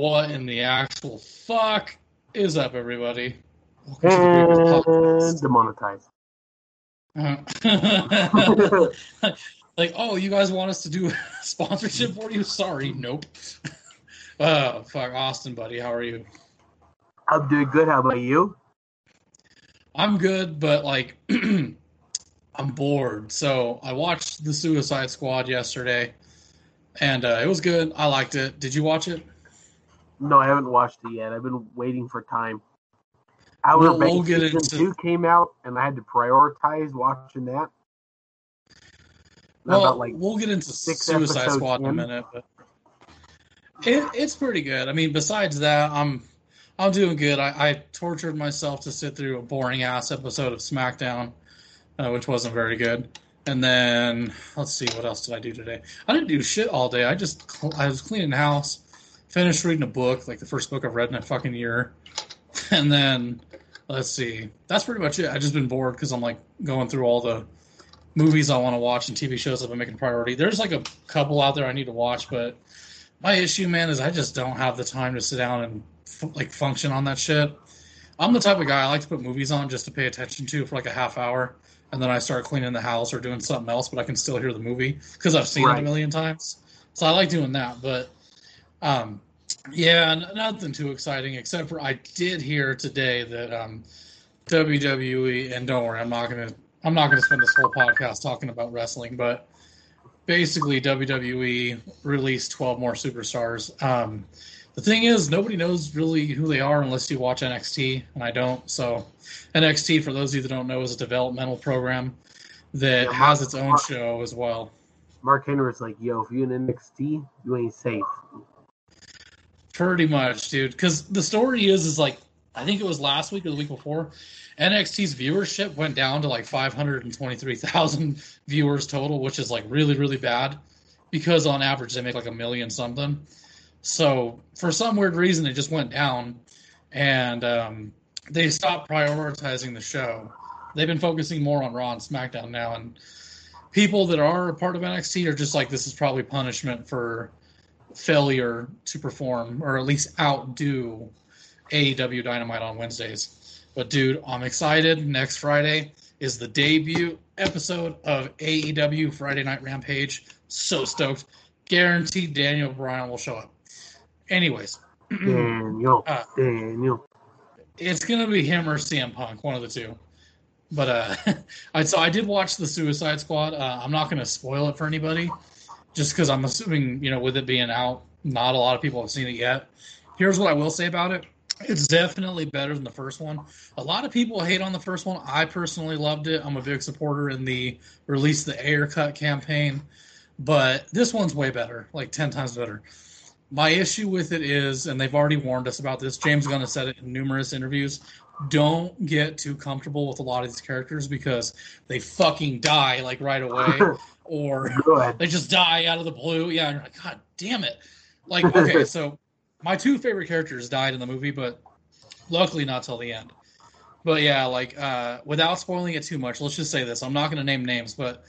What in the actual fuck is up, everybody? And demonetized. like, oh, you guys want us to do sponsorship for you? Sorry, nope. oh, fuck, Austin, buddy, how are you? I'm doing good. How about you? I'm good, but like, I'm bored. So I watched The Suicide Squad yesterday, and uh, it was good. I liked it. Did you watch it? No, I haven't watched it yet. I've been waiting for time. Outer We'll- Banks we'll get season into- two came out, and I had to prioritize watching that. Well, about, like, we'll get into six Suicide Squad in a minute, but it, it's pretty good. I mean, besides that, I'm I'm doing good. I, I tortured myself to sit through a boring ass episode of SmackDown, uh, which wasn't very good. And then let's see, what else did I do today? I didn't do shit all day. I just I was cleaning the house, finished reading a book, like the first book I've read in a fucking year, and then let's see, that's pretty much it. I just been bored because I'm like going through all the movies I want to watch and TV shows I've been making priority. There's like a couple out there I need to watch, but my issue, man, is I just don't have the time to sit down and f- like function on that shit. I'm the type of guy I like to put movies on just to pay attention to for like a half hour, and then I start cleaning the house or doing something else, but I can still hear the movie because I've seen it a million times. So I like doing that, but um, yeah, n- nothing too exciting except for I did hear today that um, WWE, and don't worry, I'm not gonna I'm not gonna spend this whole podcast talking about wrestling, but basically WWE released 12 more superstars. Um, the thing is, nobody knows really who they are unless you watch NXT, and I don't. So, NXT, for those of you that don't know, is a developmental program that Yeah, has its own Mark- show as well. Mark Henry's like, yo, if you're in NXT, you ain't safe. Pretty much, dude. Because the story is, is like, I think it was last week or the week before, NXT's viewership went down to like 523,000 viewers total, which is like really, really bad because on average they make like a million something. So for some weird reason, it just went down and um, they stopped prioritizing the show. They've been focusing more on Raw and SmackDown now. And people that are a part of NXT are just like, this is probably punishment for failure to perform or at least outdo AEW Dynamite on Wednesdays. But dude, I'm excited. Next Friday is the debut episode of AEW Friday Night Rampage. So stoked. Guaranteed Daniel Bryan will show up. Anyways, Daniel, Uh, Daniel. it's gonna be him or CM Punk, one of the two. But uh, I so I did watch the Suicide Squad. Uh, I'm not gonna spoil it for anybody, just because I'm assuming you know with it being out, not a lot of people have seen it yet. Here's what I will say about it: it's definitely better than the first one. A lot of people hate on the first one. I personally loved it. I'm a big supporter in the release the Ayer cut campaign, but this one's way better, like ten times better. My issue with it is, and they've already warned us about this. James Gunn has said it in numerous interviews. Don't get too comfortable with a lot of these characters because they fucking die like right away, or they just die out of the blue. Yeah, and you're like, God damn it! Like, okay, so my two favorite characters died in the movie, but luckily not till the end. But yeah, like uh, without spoiling it too much, let's just say this: I'm not going to name names, but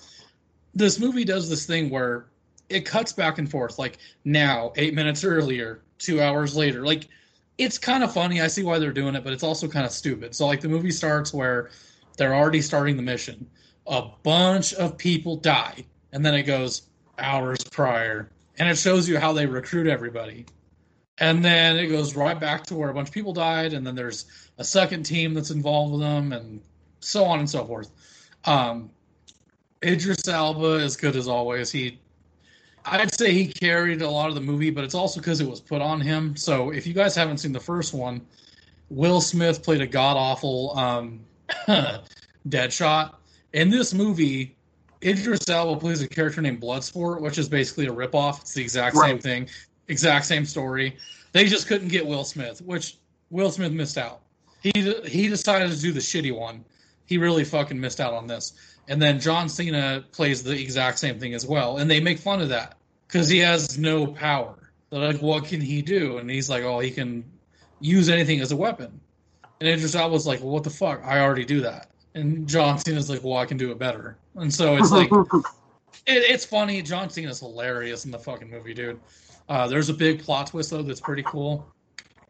this movie does this thing where it cuts back and forth. Like now, eight minutes earlier, two hours later. Like it's kind of funny. I see why they're doing it, but it's also kind of stupid. So like the movie starts where they're already starting the mission. A bunch of people die, and then it goes hours prior, and it shows you how they recruit everybody. And then it goes right back to where a bunch of people died, and then there's a second team that's involved with them, and so on and so forth. Um, Idris Elba is good as always. He, I'd say he carried a lot of the movie, but it's also because it was put on him. So if you guys haven't seen the first one, Will Smith played a god awful um, Deadshot. In this movie, Idris Elba plays a character named Bloodsport, which is basically a ripoff. It's the exact same thing, exact same story. They just couldn't get Will Smith, which Will Smith missed out. He he decided to do the shitty one. He really fucking missed out on this. And then John Cena plays the exact same thing as well, and they make fun of that because he has no power. They're like, "What can he do?" And he's like, "Oh, he can use anything as a weapon." And Idris Elba's like, "Well, what the fuck? I already do that." And John Cena's like, "Well, I can do it better." And so it's like, it, it's funny. John Cena's hilarious in the fucking movie, dude. Uh, there's a big plot twist though that's pretty cool.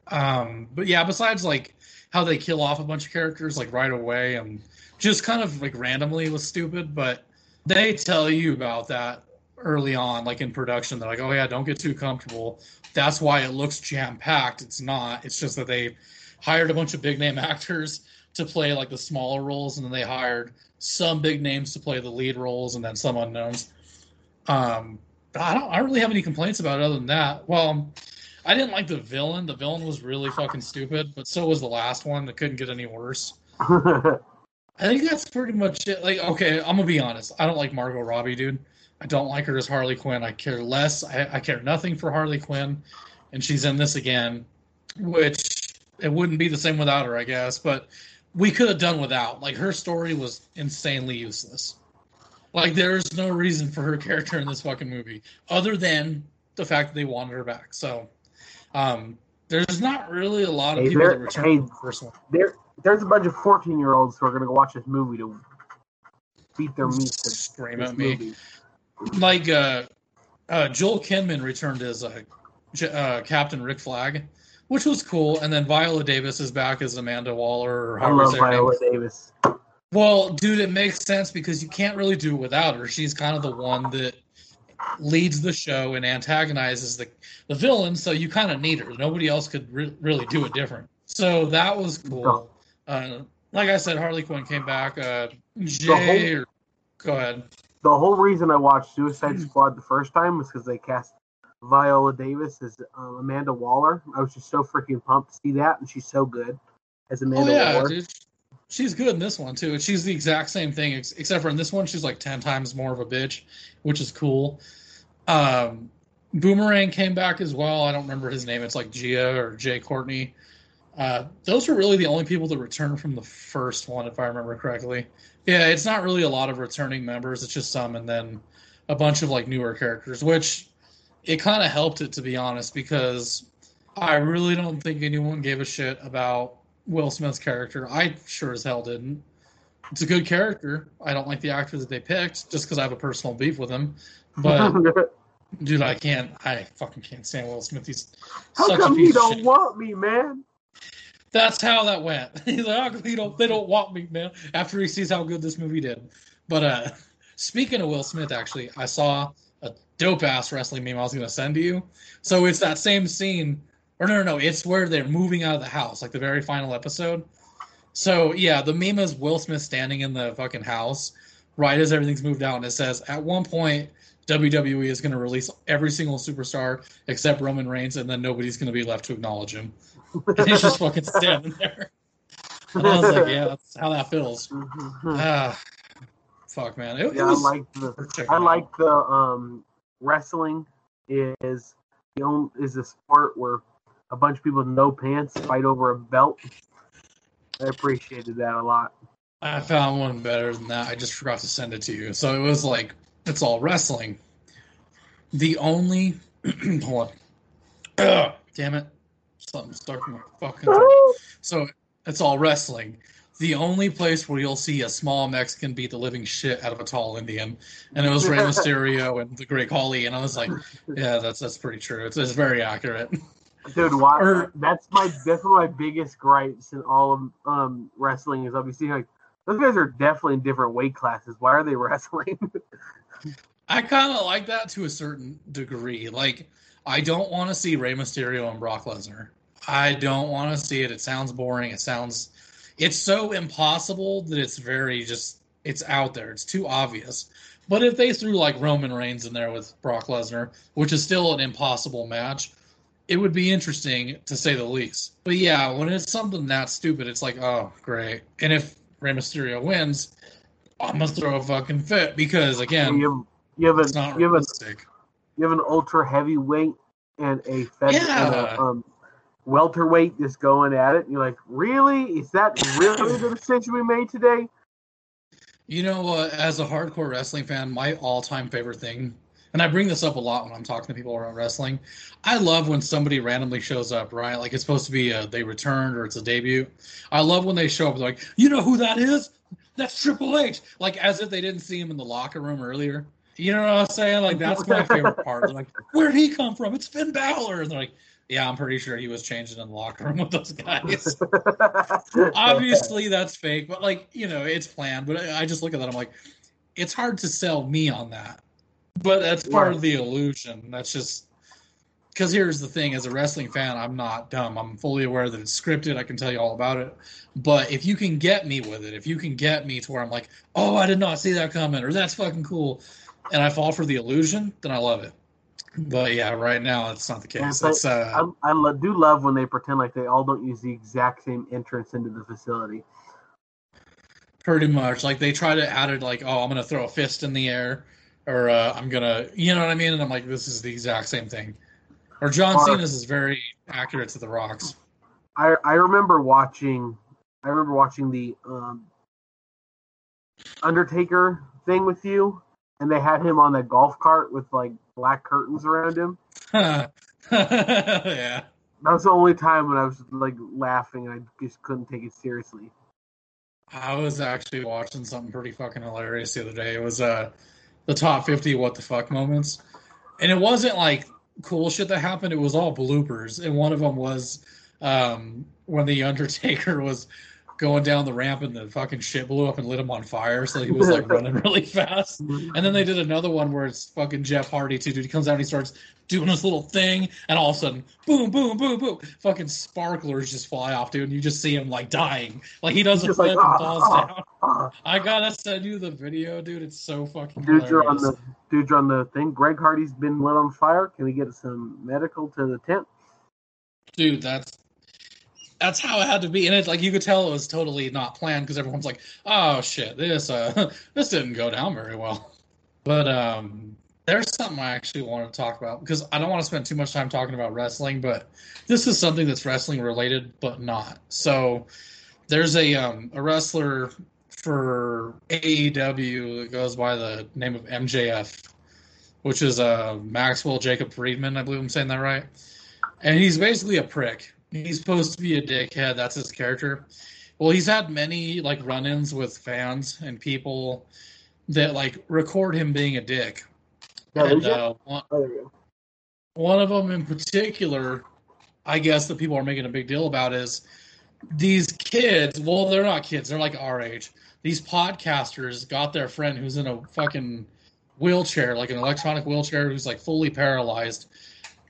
Um, but yeah, besides like how they kill off a bunch of characters like right away and just kind of like randomly was stupid, but they tell you about that early on, like in production. They're like, oh yeah, don't get too comfortable. That's why it looks jam packed. It's not. It's just that they hired a bunch of big name actors to play like the smaller roles, and then they hired some big names to play the lead roles, and then some unknowns. Um, I don't. I don't really have any complaints about it other than that. Well, I didn't like the villain. The villain was really fucking stupid, but so was the last one. That couldn't get any worse. I think that's pretty much it. Like, okay, I'm gonna be honest. I don't like Margot Robbie, dude. I don't like her as Harley Quinn. I care less. I, I care nothing for Harley Quinn, and she's in this again, which it wouldn't be the same without her, I guess. But we could have done without. Like her story was insanely useless. Like there's no reason for her character in this fucking movie other than the fact that they wanted her back. So um, there's not really a lot of Hey, people that return hey, from the first one. there, there's a bunch of 14 year olds who are going to go watch this movie to beat their meat to Scream at me. movie. like uh, uh, Joel Kinnaman returned as uh, uh, Captain Rick Flag, which was cool, and then Viola Davis is back as Amanda Waller. Or I love her name. Viola Davis. Well, dude, it makes sense because you can't really do it without her. She's kind of the one that leads the show and antagonizes the the villain, so you kind of need her. Nobody else could re- really do it different. So that was cool. Uh, like I said, Harley Quinn came back. Uh, Jay, or, go ahead. The whole reason I watched Suicide Squad the first time was because they cast Viola Davis as um, Amanda Waller. I was just so freaking pumped to see that, and she's so good as Oh Amanda yeah, Waller. dude. She's good in this one too. She's the exact same thing, ex- except for in this one, she's like ten times more of a bitch, which is cool. Um, Boomerang came back as well. I don't remember his name. It's like Gia or Jai Courtney. Uh, those were really the only people that returned from the first one, if I remember correctly. Yeah, it's not really a lot of returning members. It's just some, and then a bunch of like newer characters, which it kind of helped it to be honest, because I really don't think anyone gave a shit about Will Smith's character. I sure as hell didn't. It's a good character. I don't like the actor that they picked just because I have a personal beef with him. But dude, I can't. I fucking can't stand Will Smith. He's How such come a you don't shit. want me, man? That's how that went. He's like, come you don't, they don't want me, man. After he sees how good this movie did. But uh speaking of Will Smith, actually, I saw a dope ass wrestling meme I was gonna send to you. So it's that same scene, or no, no, no, it's where they're moving out of the house, like the very final episode. So yeah, the meme is Will Smith standing in the fucking house, right as everything's moved out, and it says at one point WWE is going to release every single superstar except Roman Reigns, and then nobody's going to be left to acknowledge him. And he's just fucking standing there. And I was like, yeah, that's how that feels. Ah, fuck, man. It, it yeah, I was, like the I like the um wrestling is the only is a sport where a bunch of people with no pants fight over a belt. I appreciated that a lot. I found one better than that. I just forgot to send it to you. So it was like, it's all wrestling. The only, hold on. Ugh, damn it. Something stuck in my fucking throat. So it's all wrestling. The only place where you'll see a small Mexican beat the living shit out of a tall Indian, and it was Rey Mysterio and the Great Khali, and I was like, yeah, that's that's pretty true. It's, it's very accurate. Dude, why? Or- that's my that's one of my biggest gripes in all of um wrestling is obviously like those guys are definitely in different weight classes. Why are they wrestling? I kind of like that to a certain degree. Like, I don't want to see Rey Mysterio and Brock Lesnar. I don't want to see it. It sounds boring. It sounds, it's so impossible that it's very just, it's out there. It's too obvious. But if they threw like Roman Reigns in there with Brock Lesnar, which is still an impossible match, it would be interesting to say the least. But yeah, when it's something that stupid, it's like, oh, great. And if Rey Mysterio wins, I'm gonna throw a fucking fit because again, you have you have it's a not you have a you have an ultra heavyweight and a fed and Yeah. a, um, welterweight just going at it. And you're like, really? Is that really the decision we made today? You know, uh, as a hardcore wrestling fan, my all-time favorite thing, and I bring this up a lot when I'm talking to people about wrestling. I love when somebody randomly shows up, right? Like it's supposed to be a, they returned or it's a debut. I love when they show up They're like, you know who that is? That's Triple H. Like as if they didn't see him in the locker room earlier. You know what I'm saying? Like that's my favorite part. Like, where'd he come from? It's Finn Balor. And they're like, yeah, I'm pretty sure he was changing in the locker room with those guys. Obviously, that's fake, but like, you know, it's planned. But I just look at that, I'm like, it's hard to sell me on that. But that's part Right. of the illusion. That's just because here's the thing: as a wrestling fan, I'm not dumb. I'm fully aware that it's scripted. I can tell you all about it. But if you can get me with it, if you can get me to where I'm like, oh, I did not see that coming, or that's fucking cool, and I fall for the illusion, then I love it. But yeah, right now that's not the case. uh, I, I do love when they pretend like they all don't use the exact same entrance into the facility. pretty much like they try to add it like, oh, I'm gonna throw a fist in the air, or uh, I'm gonna, you know what I mean? And I'm like, this is the exact same thing. Or John Or- Cena's is very accurate to the Rock's. I I remember watching I remember watching the um, Undertaker thing with you, and they had him on that golf cart with like black curtains around him. yeah. That was the only time when I was like laughing and I just couldn't take it seriously. I was actually watching something pretty fucking hilarious the other day. It was uh the top 50 what the fuck moments. And it wasn't like cool shit that happened, it was all bloopers. And one of them was um when the Undertaker was going down the ramp and the fucking shit blew up and lit him on fire, so he was like running really fast. And then they did another one where it's fucking Jeff Hardy too, dude. He comes out and he starts doing this little thing, and all of a sudden, boom, boom, boom, boom, fucking sparklers just fly off, dude. And you just see him like dying, like he does a flip like, and ah, falls ah. down. Ah, I gotta send you the video, dude. It's so fucking dudes are on the dudes are on the thing. Greg Hardy's been lit on fire. Can we get some medical to the tent? dude. That's that's how it had to be, and it's like you could tell it was totally not planned because everyone's like, "Oh shit, this uh, this didn't go down very well." But um, there's something I actually want to talk about because I don't want to spend too much time talking about wrestling, but this is something that's wrestling related, but not. So there's a um a wrestler for AEW that goes by the name of MJF, which is uh Maxwell Jacob Friedman. I believe I'm saying that right. And he's basically a prick. He's supposed to be a dickhead. That's his character. Well, he's had many like run-ins with fans and people that like record him being a dick. Yeah, and uh, one, Oh, there we go. one of them in particular, I guess that people are making a big deal about is these kids. Well, they're not kids; they're like our age. These podcasters got their friend who's in a fucking wheelchair, like an electronic wheelchair, who's like fully paralyzed,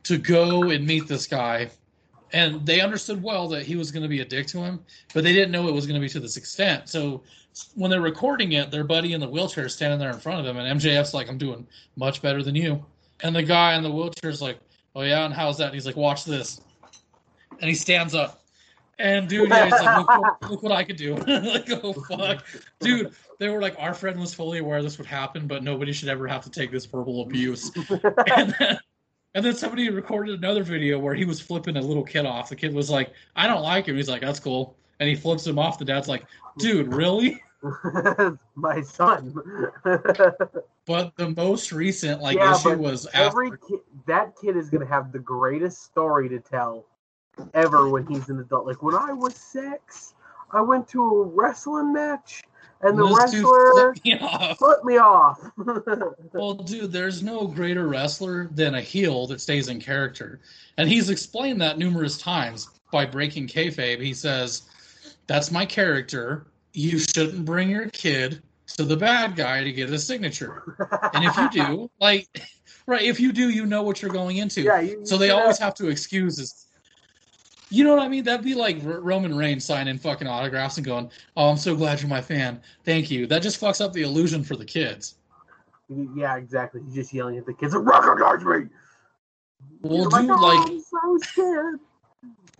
to go and meet this guy. And they understood well that he was going to be a dick to him, but they didn't know it was going to be to this extent. So when they're recording it, their buddy in the wheelchair is standing there in front of them, and MJF's like, "I'm doing much better than you." And the guy in the wheelchair is like, "Oh yeah, and how's that?" And he's like, "Watch this," and he stands up. And dude, yeah, he's like, look, what- look what I could do. like, oh fuck, dude. They were like, our friend was fully aware this would happen, but nobody should ever have to take this verbal abuse. and then, and then somebody recorded another video where he was flipping a little kid off. The kid was like, "I don't like him." He's like, "That's cool," and he flips him off. The dad's like, "Dude, really?" My son. But the most recent like Yeah, issue was after Every kid, that kid is gonna have the greatest story to tell ever when he's an adult. Like when I was six, I went to a wrestling match, and the wrestler flipped me off. flipped me off. Well, dude, there's no greater wrestler than a heel that stays in character, and he's explained that numerous times by breaking kayfabe. He says, "That's my character. You shouldn't bring your kid to the bad guy to get a signature. And if you do, like, right, if you do, you know what you're going into. yeah, you, So you they always have- have to excuse this. You know what I mean? That'd be like R- Roman Reigns signing fucking autographs and going, "Oh, I'm so glad you're my fan. Thank you." That just fucks up the illusion for the kids. Yeah, exactly. He's just yelling at the kids. Recognize me. Well, dude, "Oh, like so scared.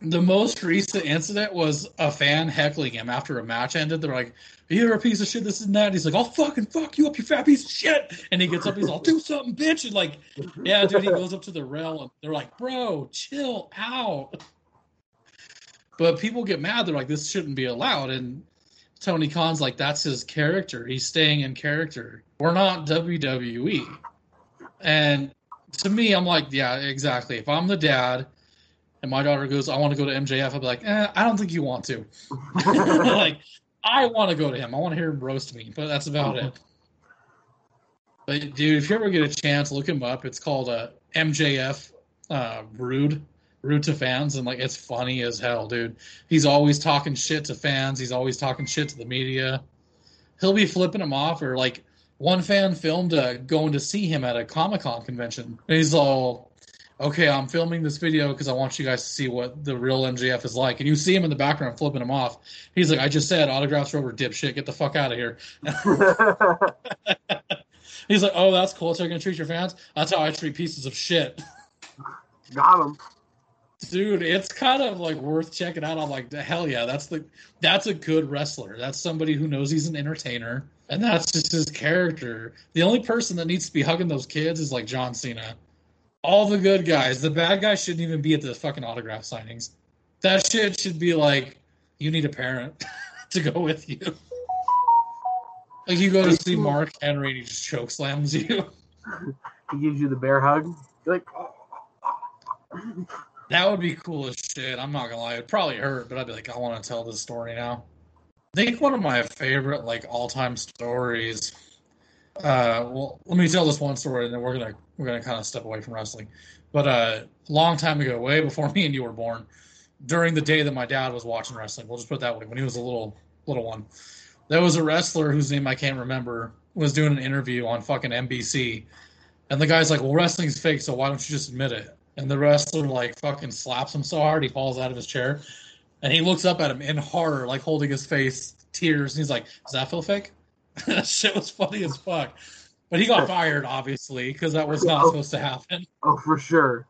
the most recent incident was a fan heckling him after a match ended. They're like, "You're a piece of shit. This and that." He's like, "I'll fucking fuck you up, you fat piece of shit." And he gets up. He's all, "Do something, bitch!" And like, yeah, dude, he goes up to the rail and they're like, "Bro, chill out." But people get mad. They're like, "This shouldn't be allowed." And Tony Khan's like, "That's his character. He's staying in character. We're not WWE." And to me, I'm like, "Yeah, exactly. If I'm the dad." And my daughter goes, I want to go to MJF. I'll be like, eh, I don't think you want to. like, I want to go to him. I want to hear him roast me, but that's about it. But dude, if you ever get a chance, look him up. It's called uh, MJF uh, Rude. Rude to fans, and like it's funny as hell, dude. He's always talking shit to fans. He's always talking shit to the media. He'll be flipping them off, or like one fan filmed uh, going to see him at a Comic Con convention. And he's all, okay, I'm filming this video because I want you guys to see what the real MJF is like. And you see him in the background flipping him off. He's like, I just said autographs are over, dipshit. Get the fuck out of here. He's like, oh, that's cool. So you're to treat your fans? That's how I treat pieces of shit. Got him. Dude, it's kind of like worth checking out. I'm like, hell yeah, that's the that's a good wrestler. That's somebody who knows he's an entertainer, and that's just his character. The only person that needs to be hugging those kids is like John Cena. All the good guys, the bad guys shouldn't even be at the fucking autograph signings. That shit should be like, you need a parent to go with you. Like you go to see Mark Henry and he just choke slams you. He gives you the bear hug. You're like, That would be cool as shit. I'm not gonna lie. It'd probably hurt, but I'd be like, I want to tell this story now. I think one of my favorite like all time stories. Uh, well, let me tell this one story, and then we're gonna we're gonna kind of step away from wrestling. But uh, a long time ago, way before me and you were born, during the day that my dad was watching wrestling, we'll just put it that way, when he was a little little one, there was a wrestler whose name I can't remember was doing an interview on fucking NBC, and the guy's like, "Well, wrestling's fake, so why don't you just admit it?" And the wrestler like fucking slaps him so hard he falls out of his chair, and he looks up at him in horror, like holding his face, tears, and he's like, "Does that feel fake?" that shit was funny as fuck. But he got fired, obviously, because that was not supposed to happen. oh, for sure.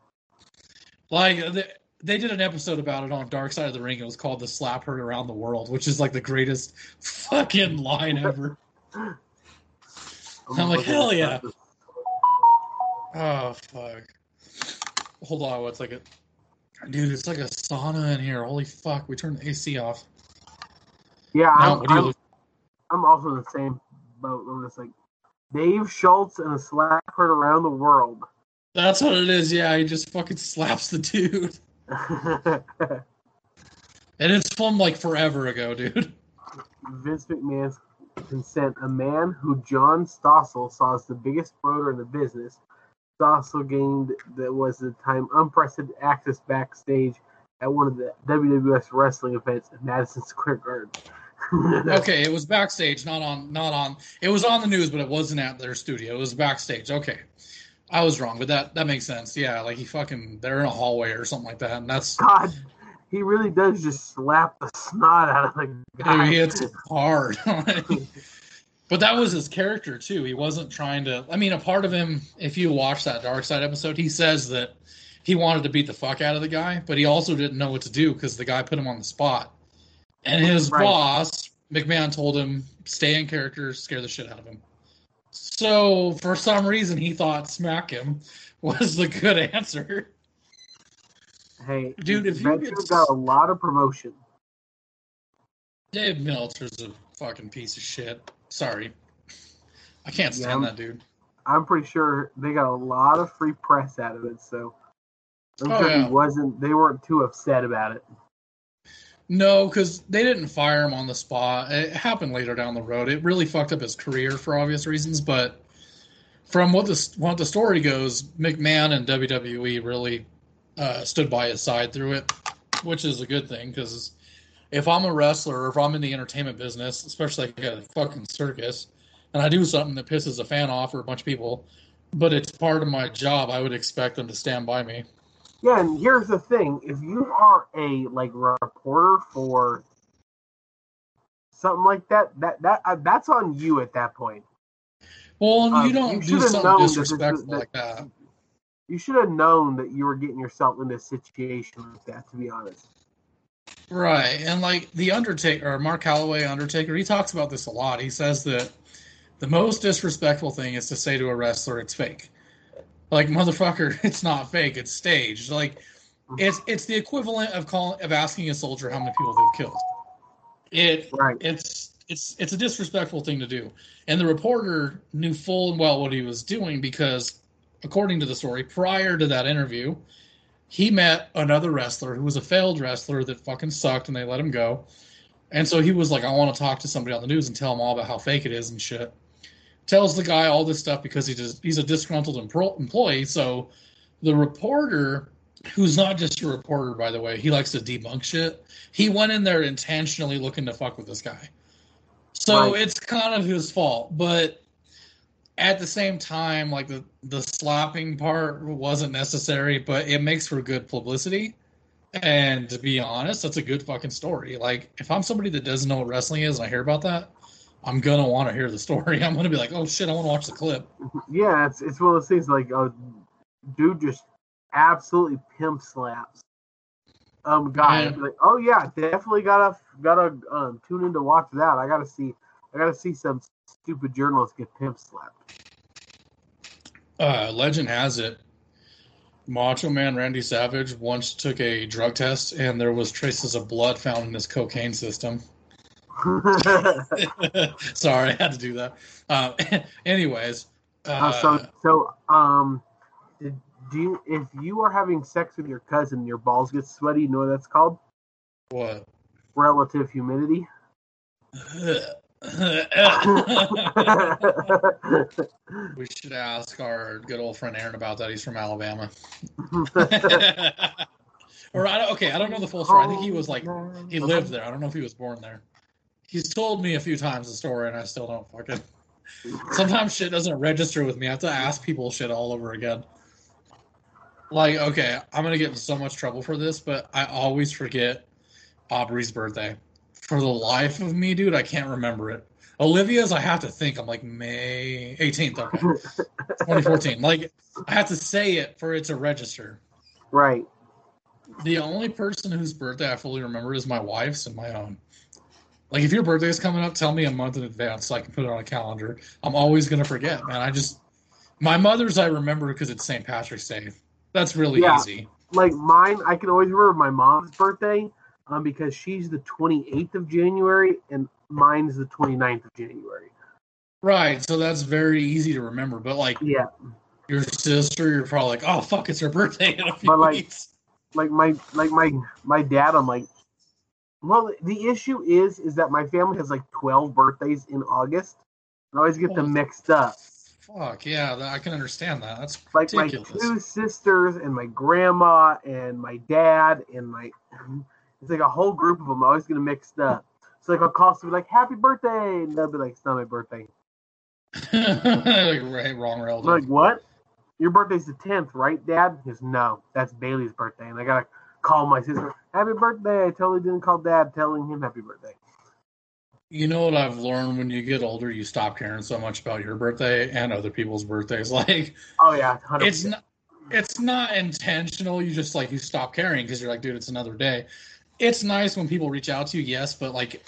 Like they, they did an episode about it on Dark Side of the Ring. It was called "The Slap Heard Around the World," which is like the greatest fucking line ever. I'm like, hell yeah. Oh fuck! Hold on, what's like a dude? It's like a sauna in here. Holy fuck! We turned the AC off. Yeah, Now, I'm, what do you I'm? I'm also in the same boat. I'm just like, Dave Schultz and a slap heard around the world. That's what it is. Yeah, he just fucking slaps the dude, and it's from like forever ago, dude. Vince McMahon's consent, a man who John Stossel saw as the biggest promoter in the business. Stossel gained that was the time unprecedented access backstage at one of the WWF wrestling events at Madison Square Garden. Okay, it was backstage, not on, not on. It was on the news, but it wasn't at their studio. It was backstage. Okay, I was wrong, but that that makes sense. Yeah, like he fucking they're in a hallway or something like that, and that's God, he really does just slap the snot out of the guy. Dude, he hits hard. but that was his character too. He wasn't trying to. I mean, a part of him, if you watch that Dark Side episode, he says that he wanted to beat the fuck out of the guy, but he also didn't know what to do because the guy put him on the spot. And his Right. boss, McMahon, told him stay in character, scare the shit out of him. So for some reason, he thought smack him was the good answer. Hey, Dude, if you get- got a lot of promotion. Dave Meltzer's a fucking piece of shit. Sorry, I can't stand I'm- that dude. I'm pretty sure they got a lot of free press out of it, so I'm Oh, sure yeah. he wasn't. They weren't too upset about it. No, because they didn't fire him on the spot. It happened later down the road. It really fucked up his career for obvious reasons. But from what the what the story goes, McMahon and WWE really uh, stood by his side through it, which is a good thing. Because if I'm a wrestler or if I'm in the entertainment business, especially like a fucking circus, and I do something that pisses a fan off or a bunch of people, but it's part of my job, I would expect them to stand by me. Yeah, and here's the thing: if you are a like reporter for something like that, that that uh, that's on you at that point. Well, and Um, you don't you do something known that this was- disrespectful that- like that. You should have known that you were getting yourself in a situation like that. To be honest, Right. And like the Undertaker or Mark Calaway Undertaker, he talks about this a lot. He says that the most disrespectful thing is to say to a wrestler it's fake. Like motherfucker, it's not fake, it's staged. Like it's it's the equivalent of calling of asking a soldier how many people they've killed. It right? it's it's it's a disrespectful thing to do. And the reporter knew full and well what he was doing because according to the story, prior to that interview, he met another wrestler who was a failed wrestler that fucking sucked and they let him go. And so he was like, I want to talk to somebody on the news and tell them all about how fake it is and shit. tells the guy all this stuff because he just he's a disgruntled employee. So the reporter, who's not just a reporter by the way, he likes to debunk shit. He went in there intentionally looking to fuck with this guy. So Right. it's kind of his fault, but at the same time, like the the slapping part wasn't necessary, but it makes for good publicity. And to be honest, that's a good fucking story. Like if I'm somebody that doesn't know what wrestling is and I hear about that, I'm gonna want to hear the story. I'm gonna be like, oh shit, I want to watch the clip. Yeah, it's it's one of those things like oh, dude just absolutely pimp slaps. Um, guy, Yeah. Like, oh yeah, definitely gotta gotta um tune in to watch that. I gotta see, I gotta see some stupid journalist get pimp slapped. Uh, legend has it, Macho Man Randy Savage once took a drug test and there was traces of blood found in his cocaine system. Sorry, I had to do that. Uh, anyways, uh, Uh, so so um, do you if you are having sex with your cousin, your balls get sweaty. You know what that's called? what? Relative humidity. we should ask our good old friend Aaron about that. He's from Alabama. or I don't, okay, I don't know the full story. I think he was like he lived there. I don't know if he was born there. He's told me a few times the story, and I still don't fucking. Sometimes shit doesn't register with me. I have to ask people shit all over again. Like, okay, I'm gonna get in so much trouble for this, but I always forget Aubrey's birthday. For the life of me, dude, I can't remember it. Olivia's, I have to think. I'm like May 18th, okay, 2014. Like, I have to say it for it to register. Right. The only person whose birthday I fully remember is my wife's and my own. Like, if your birthday is coming up, tell me a month in advance so I can put it on a calendar. I'm always gonna forget, man. I just my mother's I remember because it's St. Patrick's Day. That's really Yeah. easy. Like mine, I can always remember my mom's birthday, um, because she's the 28th of January and mine's the 29th of January. Right, so that's very easy to remember. But like Yeah. your sister, you're probably like, oh fuck, it's her birthday in a few But, like, weeks. like my like my my dad i'm like well the issue is is that my family has like 12 birthdays in august and i always get them mixed up Fuck yeah, I can understand that. That's like my two sisters and my grandma and my dad and my it's like a whole group of them i always get them mixed up so like i'll call somebody like happy birthday and they'll be like it's not my birthday like, right, wrong I'm relative. like what your birthday's the 10th right dad he goes no that's bailey's birthday and i gotta call my sister happy birthday i totally didn't call dad telling him happy birthday You know what I've learned when you get older, you stop caring so much about your birthday and other people's birthdays. Like oh yeah 100%. it's not it's not intentional. You just like you stop caring because you're like, dude, it's another day. It's nice when people reach out to you, yes, but like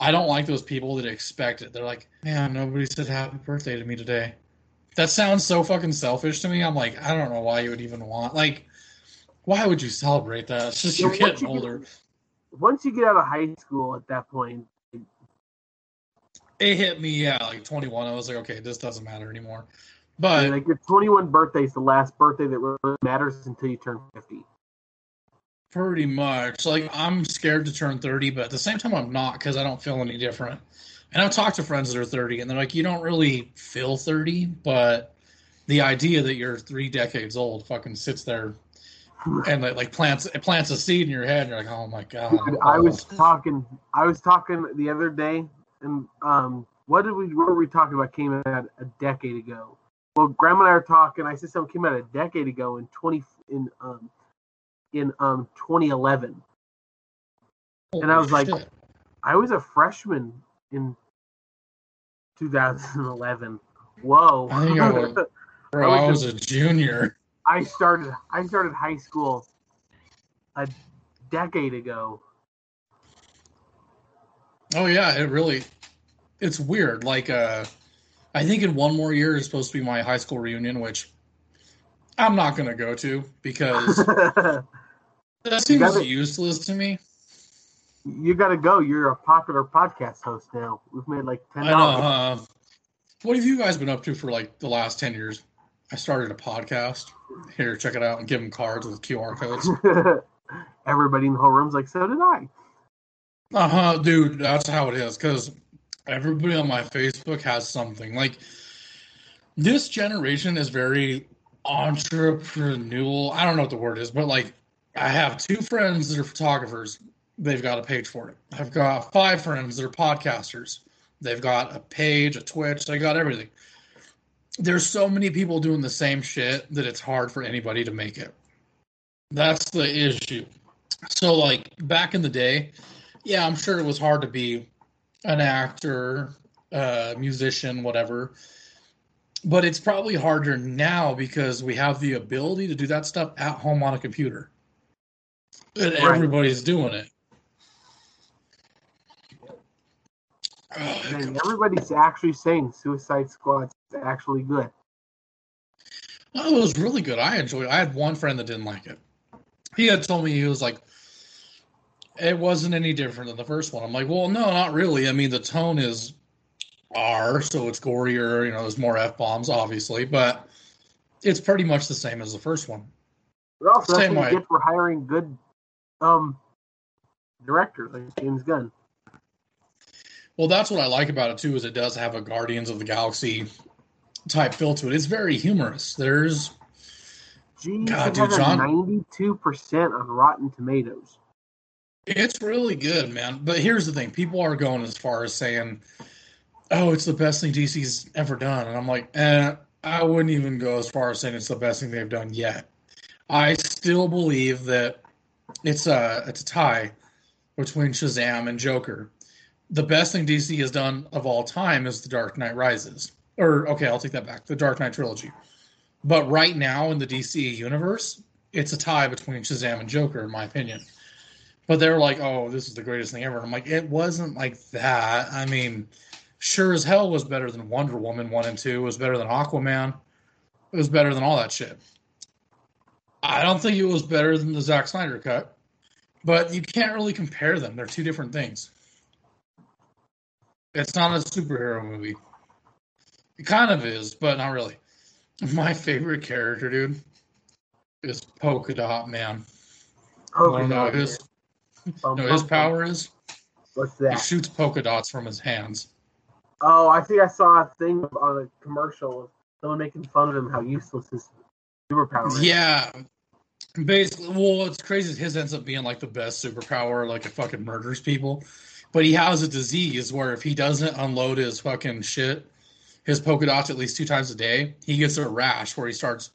I don't like those people that expect it. They're like, man, nobody said happy birthday to me today. That sounds so fucking selfish to me. I'm like, I don't know why you would even want like why would you celebrate that? It's just Yeah, you're getting you get- older. once you get out of high school at that point, It hit me, yeah, like 21. I was like, okay, this doesn't matter anymore. But like your 21 birthday is the last birthday that really matters until you turn 50. Pretty much. Like I'm scared to turn 30, but at the same time I'm not because I don't feel any different. And I've talked to friends that are 30 and they're like, you don't really feel 30, but the idea that you're three decades old fucking sits there and like, like plants it plants a seed in your head and you're like, oh my god. Dude, I was talking. I was talking the other day, and um, what did we? What were we talking about? Came out a decade ago. Well, Grandma and I were talking. I said something came out a decade ago in 20 in um in um 2011. and I Holy was like- I was a freshman in 2011. Whoa! I think I was- Bro, I I was was a junior. I started I started high school a decade ago. Oh yeah, it really it's weird. Like uh I think in one more year is supposed to be my high school reunion, which I'm not gonna go to because that seems gotta- useless to me. you got to go. You're a popular podcast host now. We've made like ten I know. dollars. Uh, what have you guys been up to for like the last ten years? I started a podcast. Here, check it out and give them cards with QR codes. Everybody in the whole room's like, so did I. Uh huh, dude. That's how it is. Because everybody on my Facebook has something. Like, this generation is very entrepreneurial. I don't know what the word is, but like I have two friends that are photographers. They've got a page for it. I've got five friends that are podcasters. They've got a page, a Twitch, they got everything. There's so many people doing the same shit that it's hard for anybody to make it. That's the issue. So like back in the day, yeah, I'm sure it was hard to be an actor, uh, musician, whatever. But it's probably harder now because we have the ability to do that stuff at home on a computer. And Right. everybody's doing it. And everybody's actually saying Suicide Squad's actually good. Oh, it was really good. I enjoyed it. I had one friend that didn't like it. He had told me he was like, it wasn't any different than the first one. I'm like, well, no, not really. I mean, the tone is R, so it's gorier. You know, there's more f bombs, obviously, but it's pretty much the same as the first one. But also, that's Same what way. you get for hiring good um, director, like James Gunn. Well, that's what I like about it too. Is it does have a Guardians of the Galaxy type feel to it. It's very humorous. There's Jeez, God, it dude, John- ninety-two percent on Rotten Tomatoes. It's really good, man. But here's the thing: people are going as far as saying, "Oh, it's the best thing DC's ever done," and I'm like, eh, I wouldn't even go as far as saying it's the best thing they've done yet. I still believe that it's a it's a tie between Shazam and Joker. The best thing DC has done of all time is The Dark Knight Rises. Or okay, I'll take that back. The Dark Knight trilogy. But right now in the DC universe, it's a tie between Shazam and Joker, in my opinion. But they're like, oh, this is the greatest thing ever. And I'm like, it wasn't like that. I mean, sure as hell was better than Wonder Woman 1 and 2, it was better than Aquaman. It was better than all that shit. I don't think it was better than the Zack Snyder cut, but you can't really compare them. They're two different things. It's not a superhero movie. It kind of is, but not really. My favorite character, dude, is Polka Dot Man. Oh, Wanna oh, know his, know what bum, his power is? What's that? He shoots polka dots from his hands. Oh, I think I saw a thing on a commercial of someone making fun of him how useless his superpower is. Yeah. Basically, well, what's crazy is his ends up being like the best superpower, like it fucking murders people. But he has a disease where if he doesn't unload his fucking shit, his polka dots at least two times a day, he gets a rash where he starts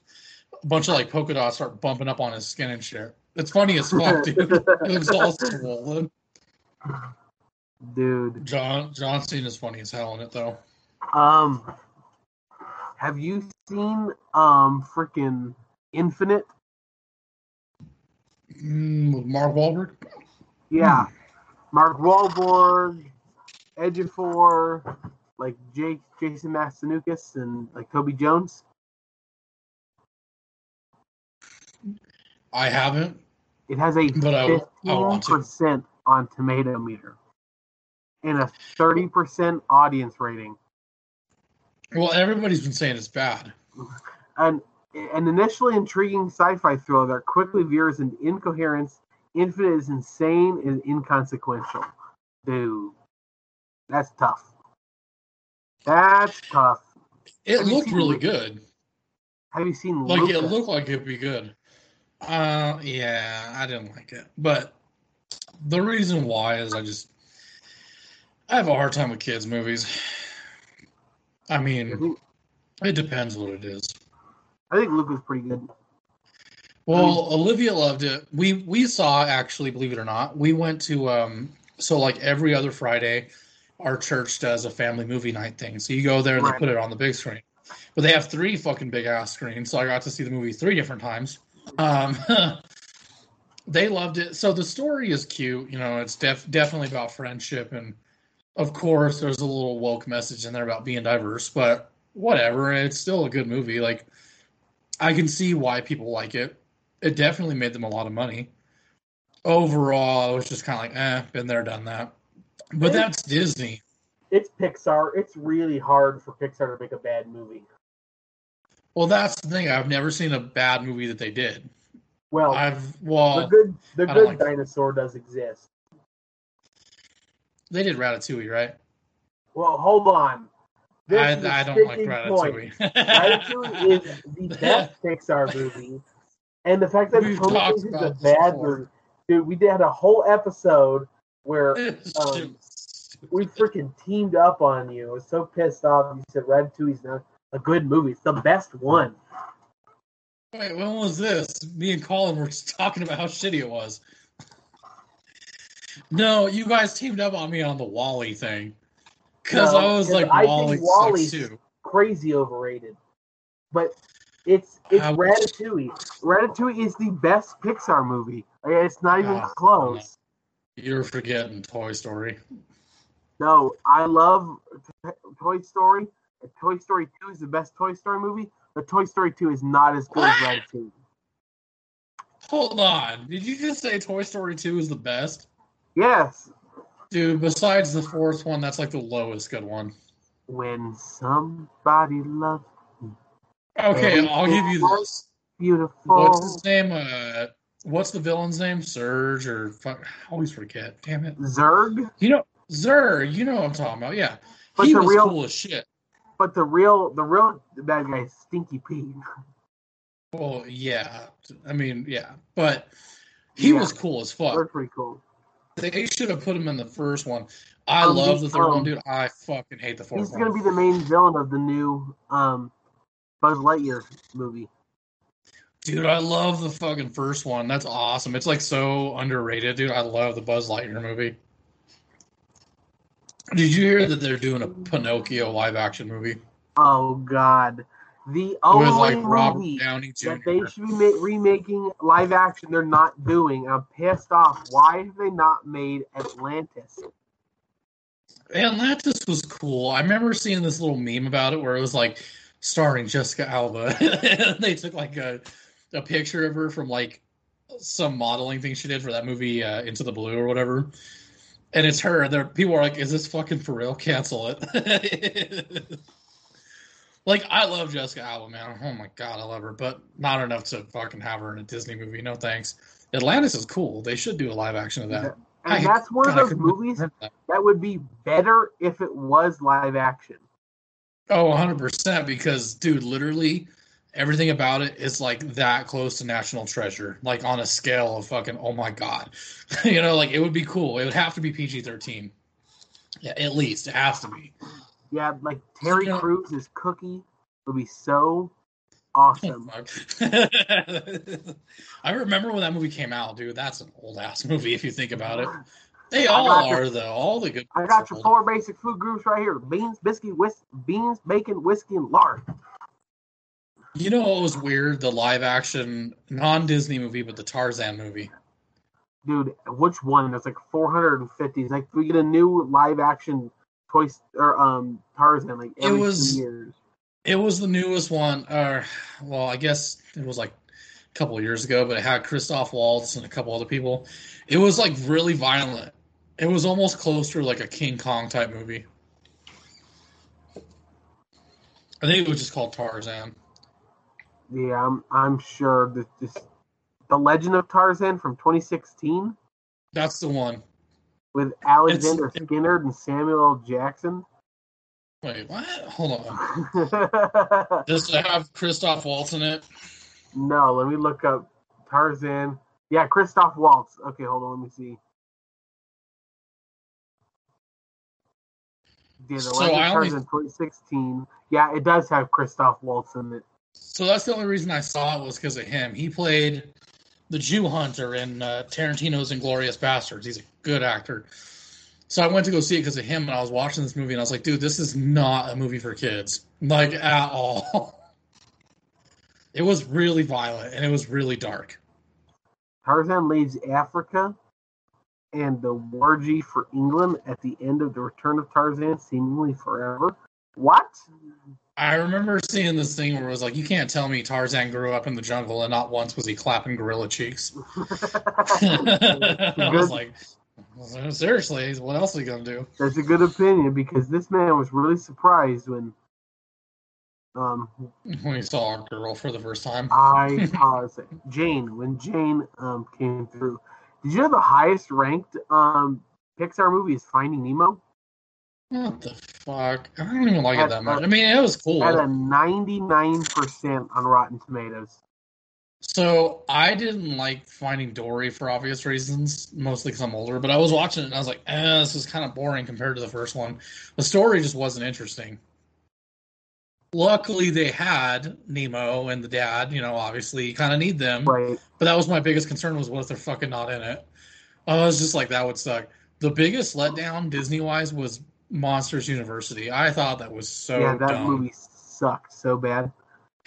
a bunch of like polka dots start bumping up on his skin and shit. It's funny as fuck, dude. It was all swollen. Dude, John John is funny as hell in it though. um, have you seen um freaking Infinite? Mm, with Mark Wahlberg. Yeah, Mark Wahlberg, Edgefor, like Jake, Jason Mastanukis, and like Toby Jones. I haven't. It has a But I- I fifteen percent on Tomato Meter and a thirty percent audience rating. Well, everybody's been saying it's bad. An an initially intriguing sci-fi thriller that quickly veers into incoherence. Infinite is insane and inconsequential. Dude, that's tough. That's tough. It Have looked really Luke? good. Have you seen Like Luca? it looked like it'd be good. Uh, yeah, I didn't like it, but the reason why is I just I have a hard time with kids movies. I mean, it depends what it is. I think Luke was pretty good. Well, Olivia loved it. We we saw actually, believe it or not, we went to um so like every other Friday, our church does a family movie night thing. So you go there and they put it on the big screen. But they have three fucking big ass screens, so I got to see the movie three different times. Um they loved it. So the story is cute, you know, it's def- definitely about friendship and of course there's a little woke message in there about being diverse, but whatever, it's still a good movie. Like I can see why people like it it definitely made them a lot of money. Overall, it was just kind of like, eh, been there, done that. But that's Disney. It's Pixar. It's really hard for Pixar to make a bad movie. Well, that's the thing. I've never seen a bad movie that they did. Well, I've well the good the good like- dinosaur does exist. they did Ratatouille, right? Well, hold on. This I, is I don't like. Ratatouille. Ratatouille is the best Pixar movie, and the fact that We've Tony thinks a bad before. movie, dude. We did a whole episode where um, we freaking teamed up on you. I was so pissed off. You said Ratatouille's not a good movie. It's the best one. Wait, when was this? Me and Colin were just talking about how shitty it was. No, you guys teamed up on me on the WALL-E thing. Because No, I was like, I think WALL-E's- too. Crazy overrated, but it's it's How- Ratatouille. Ratatouille is the best Pixar movie. It's not even Ah, close. You're forgetting Toy Story. No, I love Toy Story. Toy Story 2 is the best Toy Story movie, but Toy Story 2 is not as good as What? Ratatouille. Hold on. Did you just say Toy Story 2 is the best? Yes, Dude, besides the fourth one, that's like the lowest good one. when somebody loves Okay, I'll give you this. beautiful. What's his name? Uh, what's the villain's name? Surge or fuck? I always forget. Damn it. Zurg, You know, Zurg. You know what I'm talking about. Yeah, But he the was real- cool as shit. but the real the real bad guy is Stinky Pete. Well, yeah. I mean, yeah, but he Yeah. was cool as fuck. pretty cool. They should have put him in the first one. I Um, love the third um, one, dude. I fucking hate the fourth He's one. gonna be the main villain of the new um, Buzz Lightyear movie. Dude, I love the fucking first one. That's awesome. It's like so underrated, dude. I love the Buzz Lightyear movie. Did you hear that they're doing a Pinocchio live action movie Oh God, the only like Robert movie that they should be ma- remaking live action, they're not doing. I'm pissed off. Why have they not made Atlantis? Atlantis was cool. I remember seeing this little meme about it where it was like starring Jessica Alba. they took like a a picture of her from like some modeling thing she did for that movie uh, Into the Blue or whatever. And it's her. And there people are like, "Is this fucking for real? Cancel it." like I love Jessica Alba, man. Oh my god, I love her, but not enough to fucking have her in a Disney movie. No thanks. Atlantis is cool. They should do a live action of that. And I- that's one of God, I those movies that. that would be better if it was live action. Oh, 100% because dude, literally everything about it is like that close to National Treasure, like on a scale of fucking oh my god. you know, like it would be cool. It would have to be PG-13. Yeah, at least it has to be. Yeah, like Terry Yeah. Crews as Cookie would be so awesome. Fuck. I remember when that movie came out, dude. That's an old ass movie if you think about it. They all got your- are though. All the good. I got your four basic food groups right here: beans, biscuit, whis- beans, bacon, whiskey, and lard. You know what was weird? The live action non Disney movie, but the Tarzan movie. Dude, which one? There's like 450. It's like we get a new live action Toy or um Tarzan like It every was- two years. It was the newest one, or well, I guess it was like a couple years ago, but it had Christoph Waltz and a couple other people. It was like really violent. It was almost close to like a King Kong type movie. I think it was just called Tarzan. Yeah, I'm I'm sure that this the Legend of Tarzan from 2016 That's the one. With Alexander It's- Skinner and Samuel Jackson. Wait, what? Hold on. Does it have Christoph Waltz in it? No, let me look up Tarzan. Yeah, Christoph Waltz. Okay, hold on, let me see. Yeah, the So Legend I only- Tarzan 2016. Yeah, it does have Christoph Waltz in it. So that's the only reason I saw it was because of him. He played the Jew hunter in uh, Tarantino's Inglourious Basterds. He's a good actor. So I went to go see it because of him, and I was watching this movie, and I was like, dude, this is not a movie for kids, like at all. it was really violent and it was really dark. Tarzan leaves Africa and the wargy for England at the end of the Return of Tarzan, seemingly forever. What? I remember seeing this thing where it was like, you can't tell me Tarzan grew up in the jungle and not once was he clapping gorilla cheeks. I was Good. Seriously, what else are you gonna do? That's a good opinion because this man was really surprised when um When he saw a girl for the first time. I pause Jane when Jane um came through. Did you know the highest ranked um Pixar movie is Finding Nemo? What the fuck? I don't even like it At- that much. I mean, it was cool. At a 99% on Rotten Tomatoes. So I didn't like Finding Dory for obvious reasons, mostly because I'm older. But I was watching it and I was like, eh, this is kind of boring compared to the first one. The story just wasn't interesting. Luckily, they had Nemo and the dad. You know, obviously, you kind of need them. Right. But that was my biggest concern was what if they're fucking not in it? I was just like, that would suck. The biggest letdown Disney wise was Monsters University. I thought that was so yeah, that dumb. movie sucked so bad.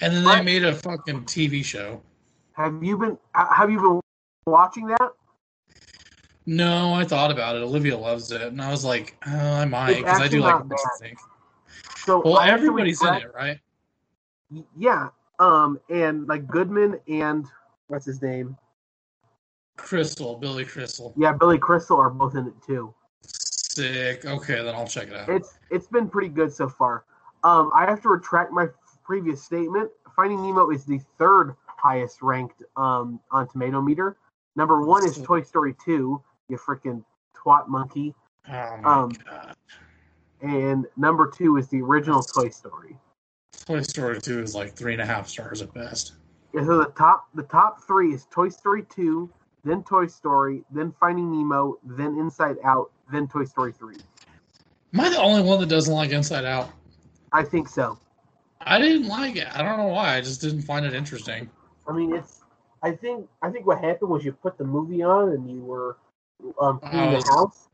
And then they made a fucking TV show. Have you been uh, have you been watching that? No, I thought about it. Olivia loves it, and I was like, oh, I might because I do like not what you think. So Well, everybody's in it, right? Yeah. Um and like Goodman and what's his name? Crystal, Billy Crystal, Yeah, Billy Crystal are both in it too. sick. Okay, then I'll check it out. It's it's been pretty good so far. Um, I have to retract my previous statement. Finding Nemo is the third highest ranked um, on Tomato Meter. Number one is Toy Story 2, you freaking twat monkey, oh my um, god, and number two is the original Toy Story. Toy Story Two is like three and a half stars at best. Yeah, so the top the top three is Toy Story 2, then Toy Story, then Finding Nemo, then Inside Out, then Toy Story 3. Am I the only one that doesn't like Inside Out? I think so. I didn't like it. I don't know why. I just didn't find it interesting. I mean, it's. I think. I think what happened was you put the movie on and you were um, cleaning Oh, the house.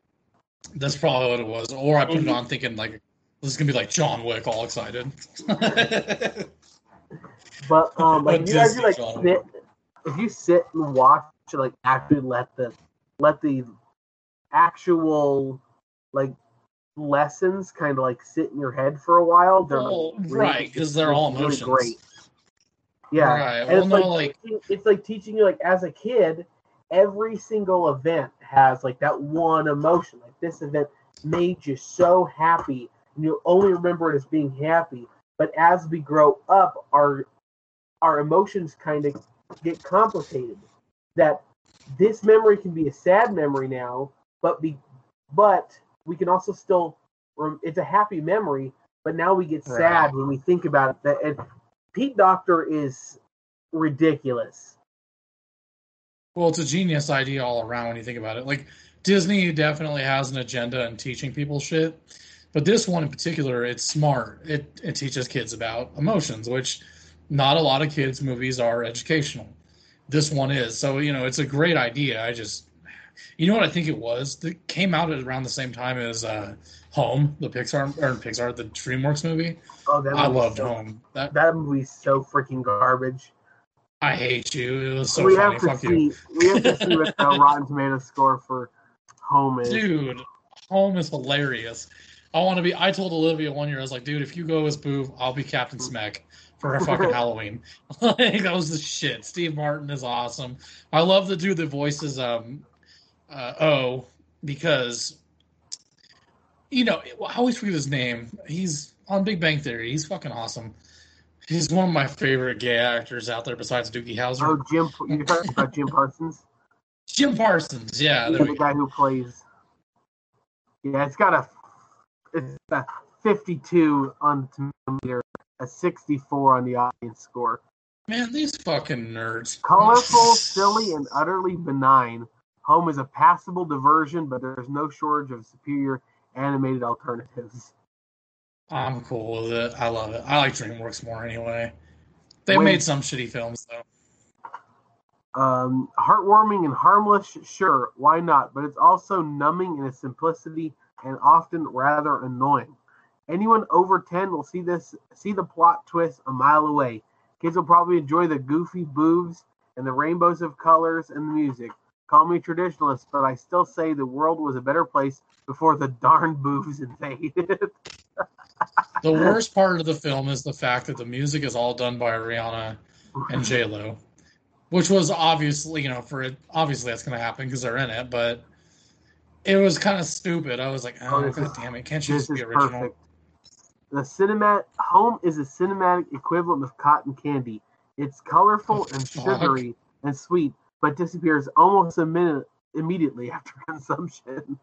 That's probably what it was. Or I put it Mhm. on thinking like this is gonna be like John Wick, all excited. But um, like if you actually like sit, if you sit and watch, like actually let the let the actual like lessons kind of like sit in your head for a while. They're like, Well, really- right, 'cause they're all really emotions. great. Yeah, Right. and Well, it's no, like, like teaching, it's like teaching you like as a kid, every single event has like that one emotion. Like this event made you so happy, and you only remember it as being happy. But as we grow up, our our emotions kind of get complicated. That this memory can be a sad memory now, but be but we can also still it's a happy memory. But now we get Right. sad when we think about it. That and Pete Docter is ridiculous. Well, it's a genius idea all around when you think about it. Like Disney definitely has an agenda in teaching people shit, but this one in particular, it's smart. It it teaches kids about emotions, which not a lot of kids' movies are educational. This one is. So, you know, it's a great idea. I just you know what I think it was? That came out at around the same time as uh Home, the Pixar or Pixar, the DreamWorks movie. Oh, that I loved so, Home. That That movie's so freaking garbage. I hate you. It was so we funny. have to Fuck you. see. We have to see what the Rotten Tomato score for Home is. Dude, home is hilarious. I want to be. I told Olivia one year, I was like, dude, if you go as Boo, I'll be Captain Smek for her fucking Halloween. like, that was the shit. Steve Martin is awesome. I love to do the voices, um, uh, oh, because, you know, I always forget his name. He's on Big Bang Theory. He's fucking awesome. He's one of my favorite gay actors out there besides Doogie Howser. Oh, Jim. You're talking about Jim Parsons, Jim Parsons. Yeah, the guy who plays. Yeah, it's got a. It's a 52 on the meter, a 64 on the audience score. Man, these fucking nerds. Colorful, silly, and utterly benign. Home is a passable diversion, but there's no shortage of superior animated alternatives. I'm cool with it. I love it. I like DreamWorks more anyway. They When- made some shitty films though. Um, heartwarming and harmless, sure, why not? But it's also numbing in its simplicity and often rather annoying. Anyone over 10 will see this see the plot twist a mile away. Kids will probably enjoy the goofy boobs and the rainbows of colors and the music. Call me traditionalist, but I still say the world was a better place before the darn boobs invaded. The worst part of the film is the fact that the music is all done by Rihanna and J Lo, which was obviously you know for it obviously that's going to happen because they're in it, but it was kind of stupid. I was like, Oh, oh, god is- damn it, can't you just be original? perfect. The cinematic home is a cinematic equivalent of cotton candy. It's colorful Oh, and fuck. sugary and sweet, but disappears almost a minute immediately after consumption.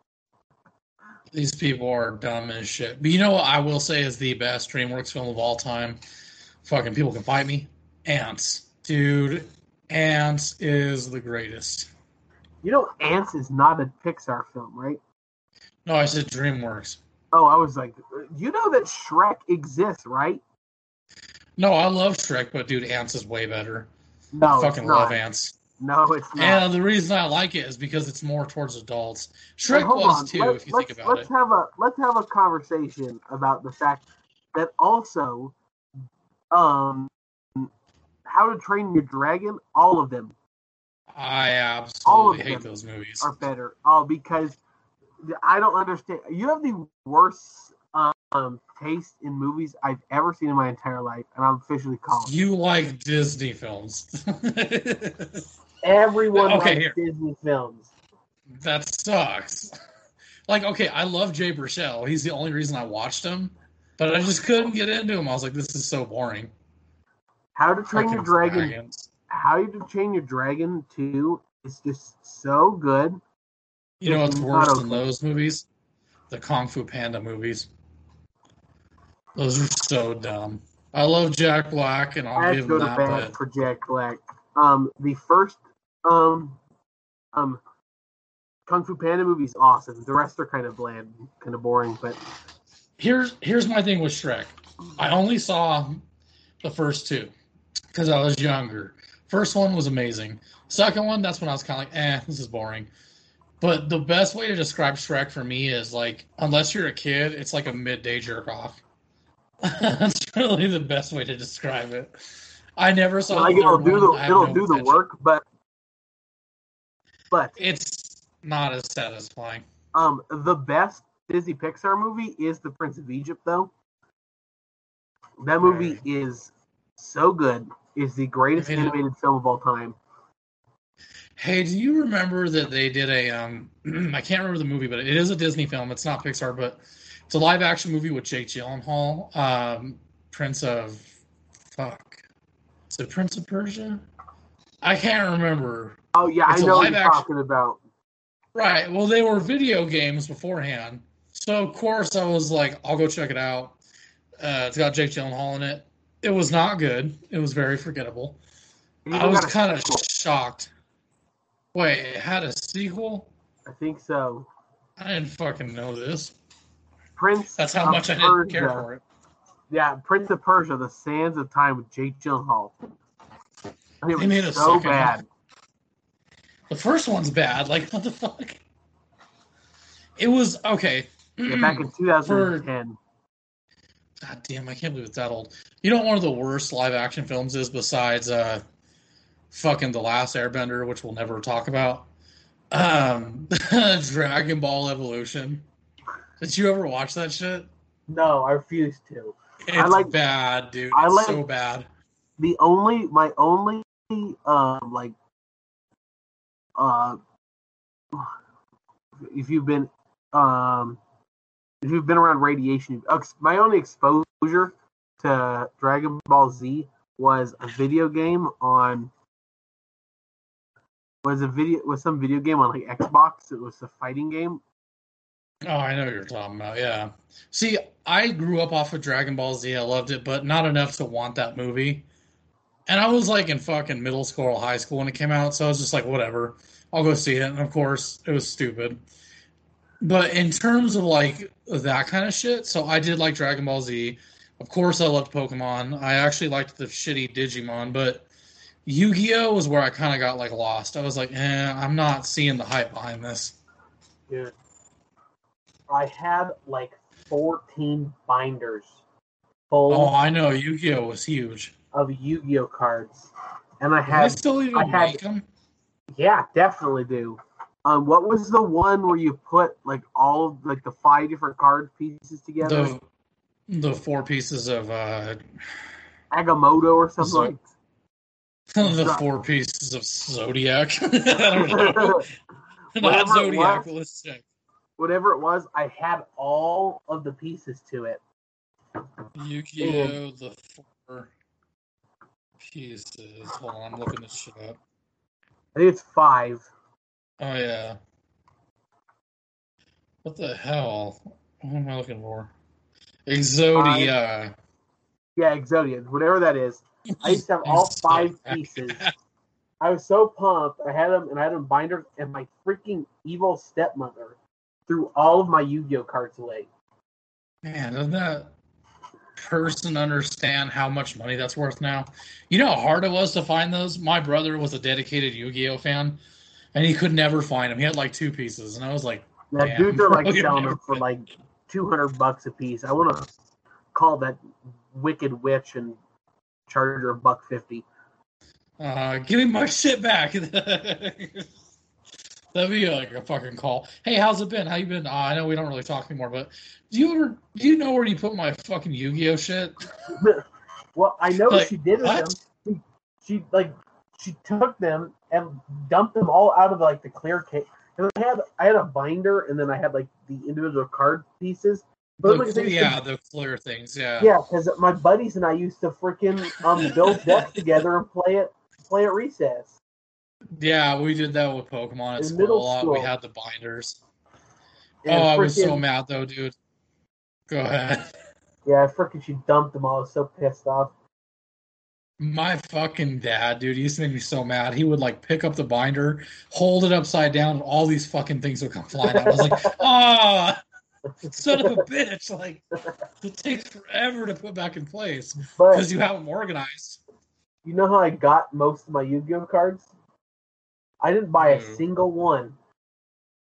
These people are dumb as shit. But you know what I will say is the best DreamWorks film of all time? Fucking people can fight me. Antz. Dude, Antz is the greatest. You know, Antz is not a Pixar film, right? No, I said DreamWorks. Oh, I was like, you know that Shrek exists, right? No, I love Shrek, but dude, Antz is way better. No, I fucking love Antz. No, it's not. And the reason I like it is because it's more towards adults. Shrek Hey, was on. too, Let- if you think about let's it. have a let's have a conversation about the fact that also, um, How to Train Your Dragon, all of them I all of absolutely hate them those movies. are better. Oh, because I don't understand. You have the worst um taste in movies I've ever seen in my entire life, and I'm officially calling. You like Disney films. Everyone Okay, likes Disney films. that sucks. Like, okay, I love Jay Baruchel. He's the only reason I watched him, but I just couldn't get into him. I was like, this is so boring. How to Train Your Dragon dragons. How to Train Your Dragon 2 is just so good. You know what's worse not than those movies? The Kung Fu Panda movies. Those are so dumb. I love Jack Black, and I I'll have give to him go to that. bat for Jack Black. Um, the first um um Kung Fu Panda movie's awesome. The rest are kind of bland, kind of boring. But here's here's my thing with Shrek. I only saw the first two because I was younger. First one was amazing. Second one, that's when I was kind of like, eh, this is boring. But the best way to describe Shrek for me is like, unless you're a kid, it's like a midday jerk off. that's really the best way to describe it. I never saw. like it'll do the one. I have it'll no do the work. But but It's not as satisfying. um the best Disney Pixar movie is The Prince of Egypt, though. That movie Right. is so good. Is the greatest it- animated film of all time. Hey, do you remember that they did a um I can't remember the movie, but it is a Disney film. It's not Pixar, but it's a live action movie with Jake Gyllenhaal, um, Prince of fuck. Is it Prince of Persia? I can't remember. Oh yeah, It's I know what you're action- talking about. Right. Well, they were video games beforehand. So of course I was like, I'll go check it out. Uh, it's got Jake Gyllenhaal in it. It was not good. It was very forgettable. I was kind of shocked. Wait, it had a sequel? I think so. I didn't fucking know this. Prince. That's how much I didn't care for it. Yeah, Prince of Persia: The Sands of Time with Jake Gyllenhaal. And it They made a was so bad. The first one's bad. Like, what the fuck? It was okay. Yeah, back in 2010. God damn, I can't believe it's that old. You know what one of the worst live action films is besides uh fucking The Last Airbender, which we'll never talk about? Um Dragon Ball Evolution. Did you ever watch that shit? No, I refuse to. It's like- bad, dude. I It's like- so bad. The only, my only, um, like, uh, if you've been, um, if you've been around radiation, my only exposure to Dragon Ball Z was a video game on was a video was some video game on like Xbox. It was a fighting game. Oh, I know what you're talking about. Yeah. See, I grew up off of Dragon Ball Z. I loved it, but not enough to want that movie. And I was like in fucking middle school or high school when it came out, so I was just like, whatever, I'll go see it. And of course, it was stupid. But in terms of like that kind of shit, so I did like Dragon Ball Z. Of course, I loved Pokemon. I actually liked the shitty Digimon, but Yu Gi Oh was where I kind of got like lost. I was like, eh, I'm not seeing the hype behind this. Dude, I had like 14 binders full Oh, I know Yu Gi Oh was huge. Of Yu-Gi-Oh cards, and I had. I still even I had- make them? yeah, definitely do. Um, what was the one where you put like all of like the five different card pieces together? The the four pieces of uh Agamotto or something So- like. the four pieces of Zodiac. I don't know. Not Zodiac, was. let's check. Whatever it was, I had all of the pieces to it. Yu-Gi-Oh! The four pieces. Hold on, I'm looking this shit up. I think it's five. Oh yeah. What the hell? What am I looking for? Exodia. Yeah, Exodia, whatever that is. I used to have all five pieces. I was so pumped. I had them and I had them binders, and my freaking evil stepmother threw all of my Yu-Gi-Oh cards away. Man, doesn't that person understand how much money that's worth now? You know how hard it was to find those? My brother was a dedicated Yu-Gi-Oh fan, and he could never find them. He had like two pieces, and I was like, Damn, dudes are like selling them for like two hundred bucks a piece. I want to call that wicked witch and charge her a buck fifty. uh, "Give me my shit back." That'd be like a fucking call. Hey, how's it been? How you been? Uh, I know we don't really talk anymore, but do you ever do you know where you put my fucking Yu-Gi-Oh shit? Well, I know Like, what she did with what? them. She, she like she took them and dumped them all out of like the clear case. And I had I had a binder and then I had like the individual card pieces. But The, this, yeah, the clear things. Yeah. yeah, because my buddies and I used to freaking um build decks together and play it play at recess. Yeah, we did that with Pokemon at school a lot. We had the binders. And oh, I was so mad though, dude. Go ahead. Yeah, I freaking she dumped them all. I was so pissed off. My fucking dad, dude, he used to make me so mad. He would like pick up the binder, hold it upside down, and all these fucking things would come flying out. I was like, ah, son of a bitch! Like, it takes forever to put back in place because you have them organized. you know how I got most of my Yu-Gi-Oh cards? I didn't buy a No. single one.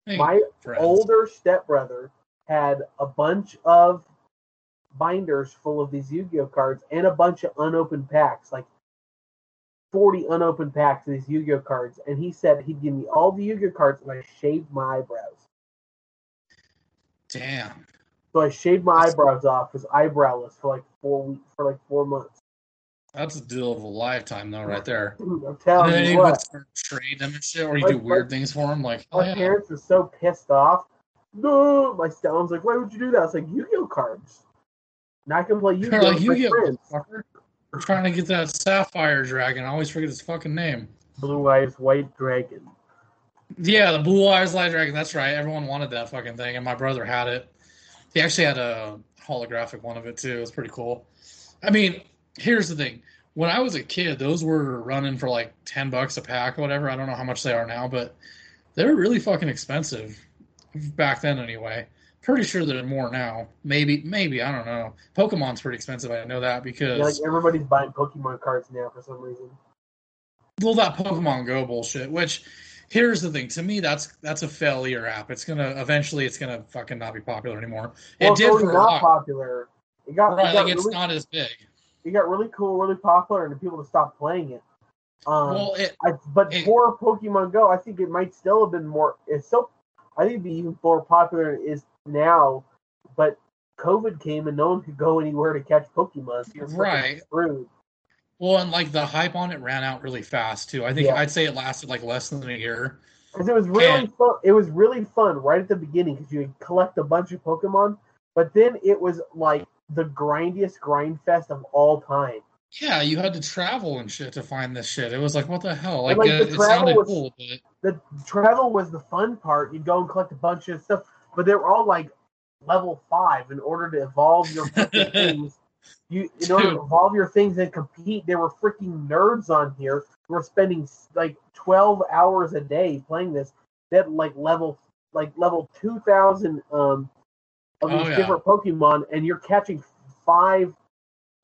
Hey, My friends. older stepbrother had a bunch of binders full of these Yu-Gi-Oh cards and a bunch of unopened packs, like 40 unopened packs of these Yu-Gi-Oh cards. And he said he'd give me all the Yu-Gi-Oh cards and I shaved my eyebrows. Damn. So I shaved my eyebrows off as eyebrowless for like four weeks, for like four months. That's a deal of a lifetime, though, right there. I'm And telling then you what, trading them and shit, or you Like- do weird like- things for them, like, oh, my yeah. parents are so pissed off. No, my stepmom's like, why would you do that? It's like, Yu-Gi-Oh cards. Now I can play Yu-Gi-Oh like, Yu-Gi-Oh We're trying to get that Sapphire Dragon. I always forget his fucking name. Blue Eyes White Dragon. Yeah, the Blue Eyes Light Dragon. That's right. Everyone wanted that fucking thing, and my brother had it. He actually had a holographic one of it too. It was pretty cool. I mean, here's the thing. When I was a kid, those were running for like ten bucks a pack or whatever. I don't know how much they are now, but they were really fucking expensive back then. Anyway, pretty sure they're more now. Maybe, maybe I don't know. Pokemon's pretty expensive. I know that because Yeah, like everybody's buying Pokemon cards now for some reason. well that pokemon go bullshit which here's the thing to me that's that's a failure app it's gonna eventually it's gonna fucking not be popular anymore it Well, it's did for a not while popular. It got, right it got like it's not as big it got really cool, really popular, and people to stop playing it. Um, well it I, but it- for Pokemon Go, I think it might still have been more. It's still, I think, it'd be even more popular is now. But COVID came and no one could go anywhere to catch Pokemon. So Right. Screwed. well and like the hype on it ran out really fast too i think Yeah. i'd say it lasted like less than a year Because it was really And- fun. It was really fun right at the beginning because you collect a bunch of Pokemon, but then it was like the grindiest grind fest of all time. yeah you had to travel and shit to find this shit it was like what the hell like, like, uh, the it travel sounded was- cool but The travel was the fun part. You'd go and collect a bunch of stuff, but they were all like level five in order to evolve your things. You in order to evolve your things and compete. There were freaking nerds on here who were spending like twelve hours a day playing this. That like level like level two thousand um of Oh, these yeah. different Pokemon, and you're catching five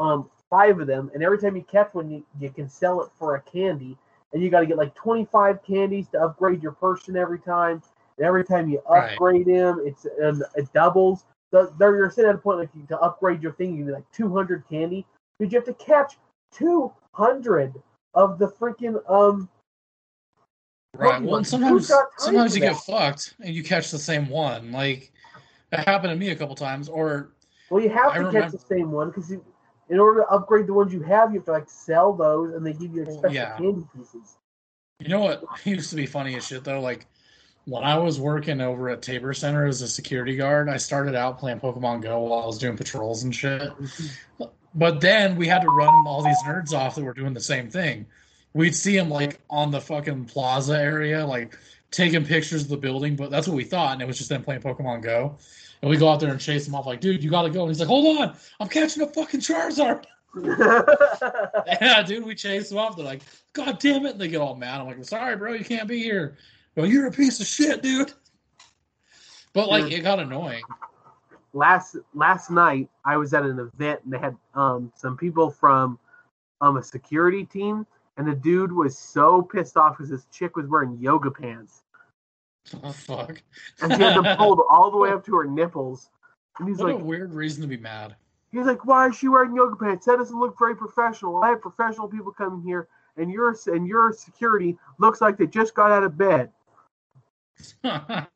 um five of them, and every time you catch one, you, you can sell it for a candy, and you got to get like twenty five candies to upgrade your person every time. And every time you Right. upgrade him, it's and it doubles. So there you're sitting at a point like you, to upgrade your thing, you need like two hundred candy. Because you have to catch two hundred of the freaking um Right. Pokemon. Well, sometimes sometimes you get fucked and you catch the same one. Like that happened to me a couple times. Or Well, you have I to catch the same one because in order to upgrade the ones you have, you have to like sell those, and they give you like, special yeah. candy pieces. you know what used to be funny as shit though. Like when I was working over at Tabor Center as a security guard, I started out playing Pokemon Go while I was doing patrols and shit. Mm-hmm. But then we had to run all these nerds off that were doing the same thing. We'd see them like on the fucking plaza area, like taking pictures of the building, but that's what we thought, and it was just them playing Pokemon Go. And we go out there and chase him off, like, dude, you gotta go. And he's like, hold on, I'm catching a fucking Charizard. yeah, dude, we chase him off. They're like, God damn it. And they get all mad. I'm like, sorry, bro, you can't be here. Well, you're a piece of shit, dude. But like, it got annoying. last last night I was at an event and they had um some people from um a security team and the dude was so pissed off because this chick was wearing yoga pants Oh, fuck. and she had them pulled all the way up to her nipples. And he's What like a weird reason to be mad. he's like, Why is she wearing yoga pants? That doesn't look very professional. I have professional people coming here and your and your security looks like they just got out of bed.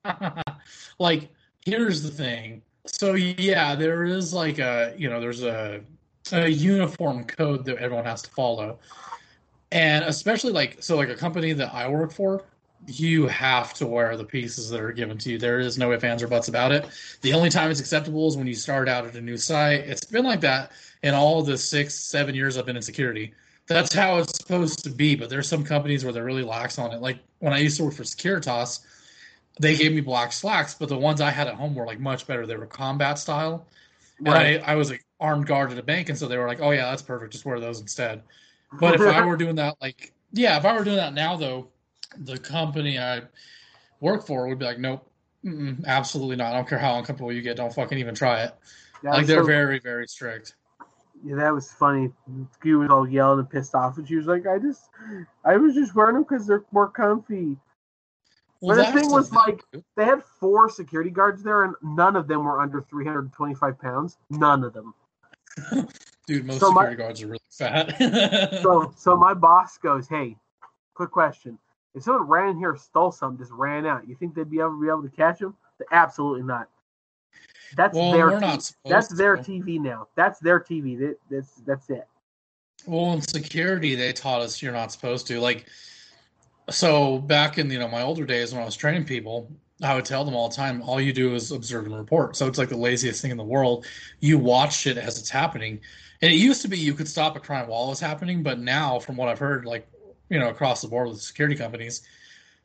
like here's the thing so yeah there is like a you know there's a a uniform code that everyone has to follow and especially like so like a company that i work for you have to wear the pieces that are given to you there is no ifs ands or buts about it the only time it's acceptable is when you start out at a new site it's been like that in all the six seven years i've been in security that's how it's supposed to be but there's some companies where they're really lax on it like when i used to work for securitas they gave me black slacks, but the ones I had at home were like much better. They were combat style. And I, I was like armed guard at a bank, and so they were like, "Oh yeah, that's perfect. Just wear those instead." But if I were doing that, like, yeah, if I were doing that now, though, the company I work for would be like, "Nope, absolutely not. I don't care how uncomfortable you get. Don't fucking even try it." That like they're so- very, very strict. Yeah, that was funny. Q was all yelling and pissed off, and she was like, "I just, I was just wearing them because they're more comfy." But the thing was, like. They had four security guards there, and none of them were under 325 pounds. None of them. dude, most so my- security guards are really fat. So, so my boss goes, "Hey, quick question: If someone ran in here, stole something, just ran out, you think they'd be able to be able to catch them? Absolutely not. That's well, their we're t- not supposed that's to. their TV now. That's their TV. That, that's that's it. Well, in security, they taught us you're not supposed to. Like, so back in you know my older days when I was training people, I would tell them all the time, all you do is observe and report. So it's like the laziest thing in the world. You watch it as it's happening. And it used to be you could stop a crime while it was happening, but now, from what I've heard, like you know across the board with security companies,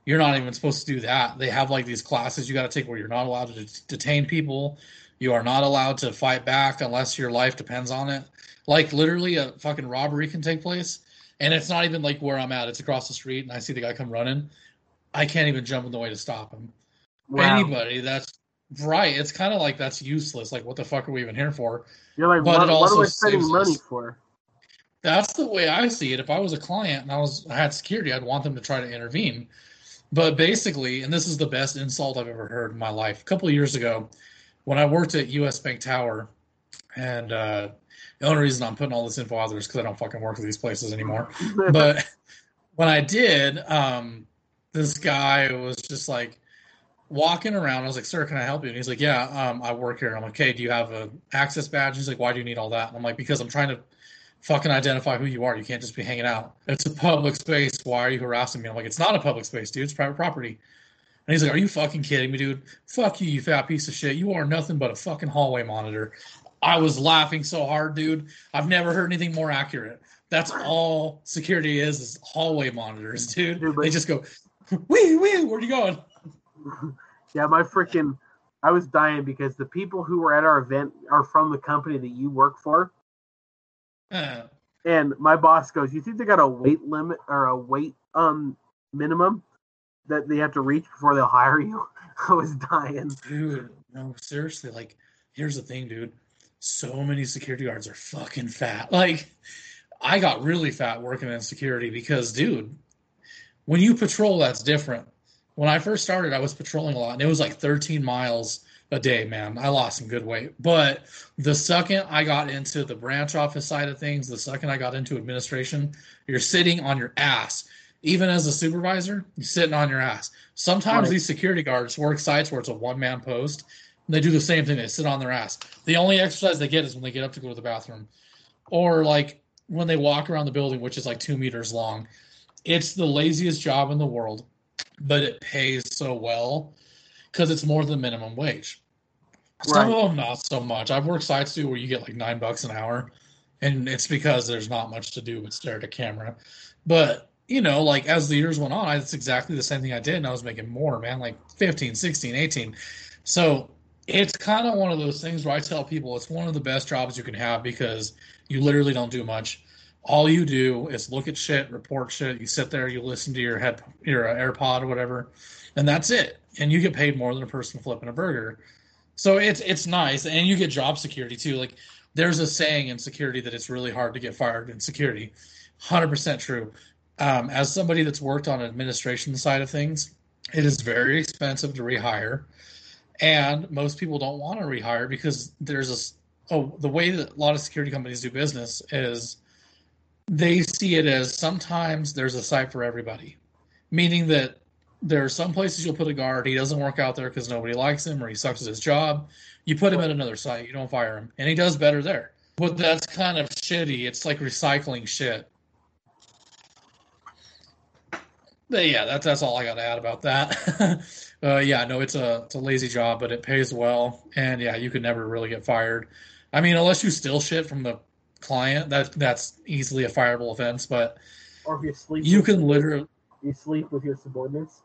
you're not even supposed to do that. They have like these classes you got to take where you're not allowed to det- detain people. You are not allowed to fight back unless your life depends on it. Like literally, a fucking robbery can take place, and it's not even like where I'm at. It's across the street, and I see the guy come running. I can't even jump in the way to stop him. Wow. Anybody that's right. It's kind of like that's useless. Like, what the fuck are we even here for? You're like, but what, it what am also spending saves money us. for? That's the way I see it. If I was a client and I was I had security, I'd want them to try to intervene. But basically, and this is the best insult I've ever heard in my life. A couple of years ago, when I worked at US Bank Tower, and uh, the only reason I'm putting all this info out there is because I don't fucking work at these places anymore. But when I did, um, this guy was just like walking around. I was like, "Sir, can I help you?" And he's like, "Yeah, um, I work here." I'm like, "Okay, do you have a access badge?" He's like, "Why do you need all that?" And I'm like, "Because I'm trying to fucking identify who you are. You can't just be hanging out. It's a public space. Why are you harassing me?" I'm like, "It's not a public space, dude. It's private property." And he's like, "Are you fucking kidding me, dude? Fuck you, you fat piece of shit. You are nothing but a fucking hallway monitor." I was laughing so hard, dude. I've never heard anything more accurate. That's all security is, is hallway monitors, dude. Dude, They just go, wee, wee, where are you going? yeah, my freaking, I was dying because the people who were at our event are from the company that you work for. Uh, And my boss goes, "You think they got a weight limit or a weight um minimum that they have to reach before they'll hire you?" I was dying. dude, no, seriously, like, here's the thing, dude. So many security guards are fucking fat. Like, I got really fat working in security because, dude, when you patrol, that's different. When I first started, I was patrolling a lot, and it was like 13 miles a day, man. I lost some good weight. But the second I got into the branch office side of things, the second I got into administration, you're sitting on your ass. Even as a supervisor, you're sitting on your ass. Sometimes Right. these security guards work sites where it's a one man post. And they do the same thing. They sit on their ass. The only exercise they get is when they get up to go to the bathroom, or like when they walk around the building, which is like two meters long. It's the laziest job in the world, but it pays so well because it's more than minimum wage. Some Right. of them not so much. I've worked sites too where you get like nine bucks an hour, and it's because there's not much to do but stare at a camera. But you know, like as the years went on, it's exactly the same thing I did, and I was making more, man, like 15, 16, 18. So it's kind of one of those things where I tell people it's one of the best jobs you can have because you literally don't do much. All you do is look at shit, report shit. You sit there, you listen to your head, your AirPod or whatever, and that's it. And you get paid more than a person flipping a burger. So it's it's nice, and you get job security too. Like there's a saying in security that it's really hard to get fired in security. Hundred percent true. Um, as somebody that's worked on administration side of things, it is very expensive to rehire, and most people don't want to rehire because there's a oh the way that a lot of security companies do business is they see it as sometimes there's a site for everybody, meaning that there are some places you'll put a guard. He doesn't work out there because nobody likes him or he sucks at his job. You put him at another site. You don't fire him, and he does better there. But that's kind of shitty. It's like recycling shit. But yeah, that's that's all I got to add about that. uh, yeah, no, it's a it's a lazy job, but it pays well, and yeah, you could never really get fired. I mean, unless you steal shit from the client, that that's easily a fireable offense. But or if you sleep, you can literally you sleep with your subordinates.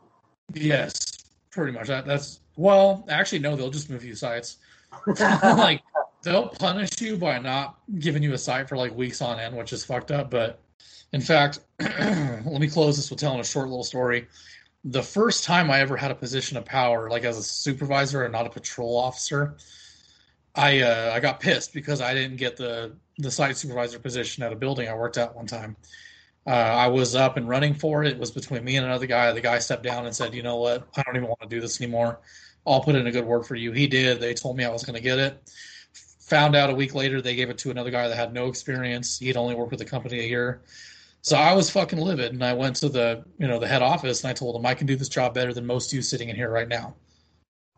Yes, pretty much. That, that's well, actually, no. They'll just move you sites. like they'll punish you by not giving you a site for like weeks on end, which is fucked up. But in fact, let me close this with telling a short little story. The first time I ever had a position of power, like as a supervisor and not a patrol officer, I uh, I got pissed because I didn't get the the site supervisor position at a building I worked at one time. Uh, I was up and running for it. It was between me and another guy. The guy stepped down and said, "You know what? I don't even want to do this anymore. I'll put in a good word for you." He did. They told me I was going to get it. Found out a week later they gave it to another guy that had no experience. He'd only worked with the company a year. So I was fucking livid, and I went to the you know the head office and I told him I can do this job better than most of you sitting in here right now,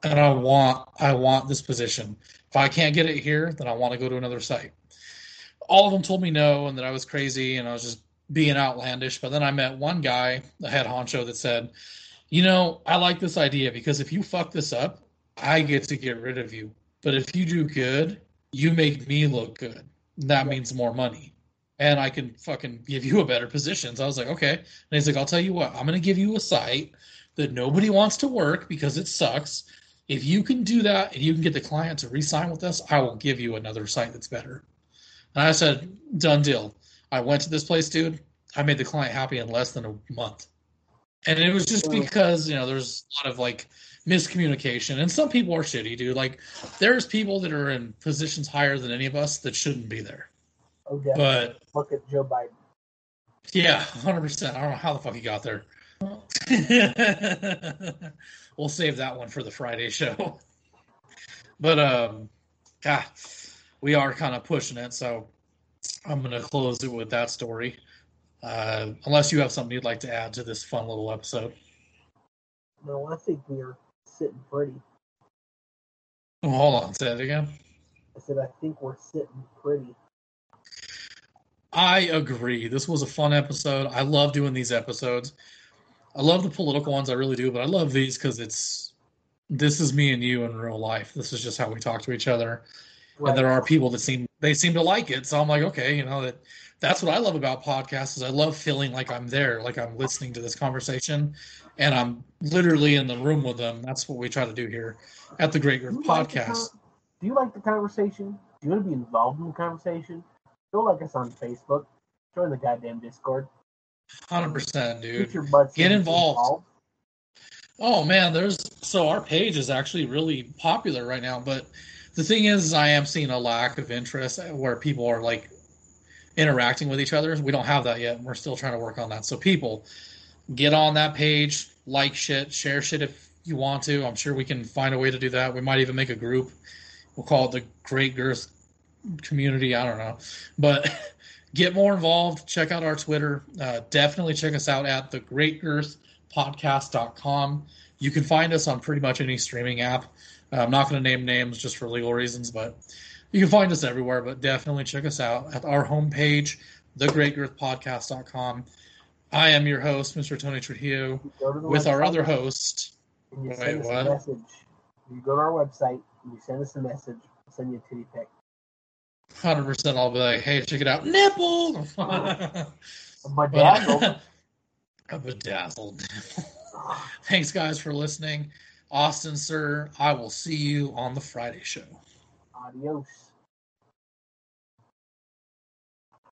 and I want I want this position. If I can't get it here, then I want to go to another site. All of them told me no, and that I was crazy, and I was just being outlandish. But then I met one guy, the head honcho, that said, "You know, I like this idea because if you fuck this up, I get to get rid of you. But if you do good, you make me look good. That means more money." and I can fucking give you a better position. So I was like, okay. And he's like, I'll tell you what, I'm going to give you a site that nobody wants to work because it sucks. If you can do that and you can get the client to re-sign with us, I will give you another site that's better. And I said, done deal. I went to this place, dude. I made the client happy in less than a month. And it was just because, you know, there's a lot of like miscommunication. And some people are shitty, dude. Like there's people that are in positions higher than any of us that shouldn't be there. Oh, definitely. But Look at Joe Biden. yeah, hundred percent. I don't know how the fuck he got there. we'll save that one for the Friday show. But um, yeah, we are kind of pushing it, so I'm gonna close it with that story. Uh, unless you have something you'd like to add to this fun little episode. No, I think we are sitting pretty. Oh, hold on, say it again. I said I think we're sitting pretty. I agree. This was a fun episode. I love doing these episodes. I love the political ones, I really do, but I love these because it's this is me and you in real life. This is just how we talk to each other. Right. And there are people that seem they seem to like it. So I'm like, okay, you know that that's what I love about podcasts is I love feeling like I'm there, like I'm listening to this conversation and I'm literally in the room with them. That's what we try to do here at the Great Girth like Podcast. con- do you like the conversation? Do you want to be involved in the conversation? Go like us on Facebook. Join the goddamn Discord. Hundred percent, dude. Get in- involved. Oh man, there's so our page is actually really popular right now, but the thing is, I am seeing a lack of interest where people are like interacting with each other. We don't have that yet. We're still trying to work on that. So people, get on that page, like shit, share shit if you want to. I'm sure we can find a way to do that. We might even make a group. We'll call it the Great Girth Community. I don't know, but get more involved. Check out our Twitter. Uh, definitely check us out at the Great Girth podcast.com. You can find us on pretty much any streaming app. Uh, I'm not going to name names just for legal reasons, but you can find us everywhere. But definitely check us out at our homepage, thegreatgirthpodcast.com. I am your host, Mr. Tony Trujillo, You go to the with our other host. you Wait, send us what? a message. You go to our website and you send us a message. We'll send you a titty pic. 100% I'll be like, hey, check it out. Nipple! Will. A bedazzled. Thanks, guys, for listening. Austin, sir, I will see you on the Friday show. Adios.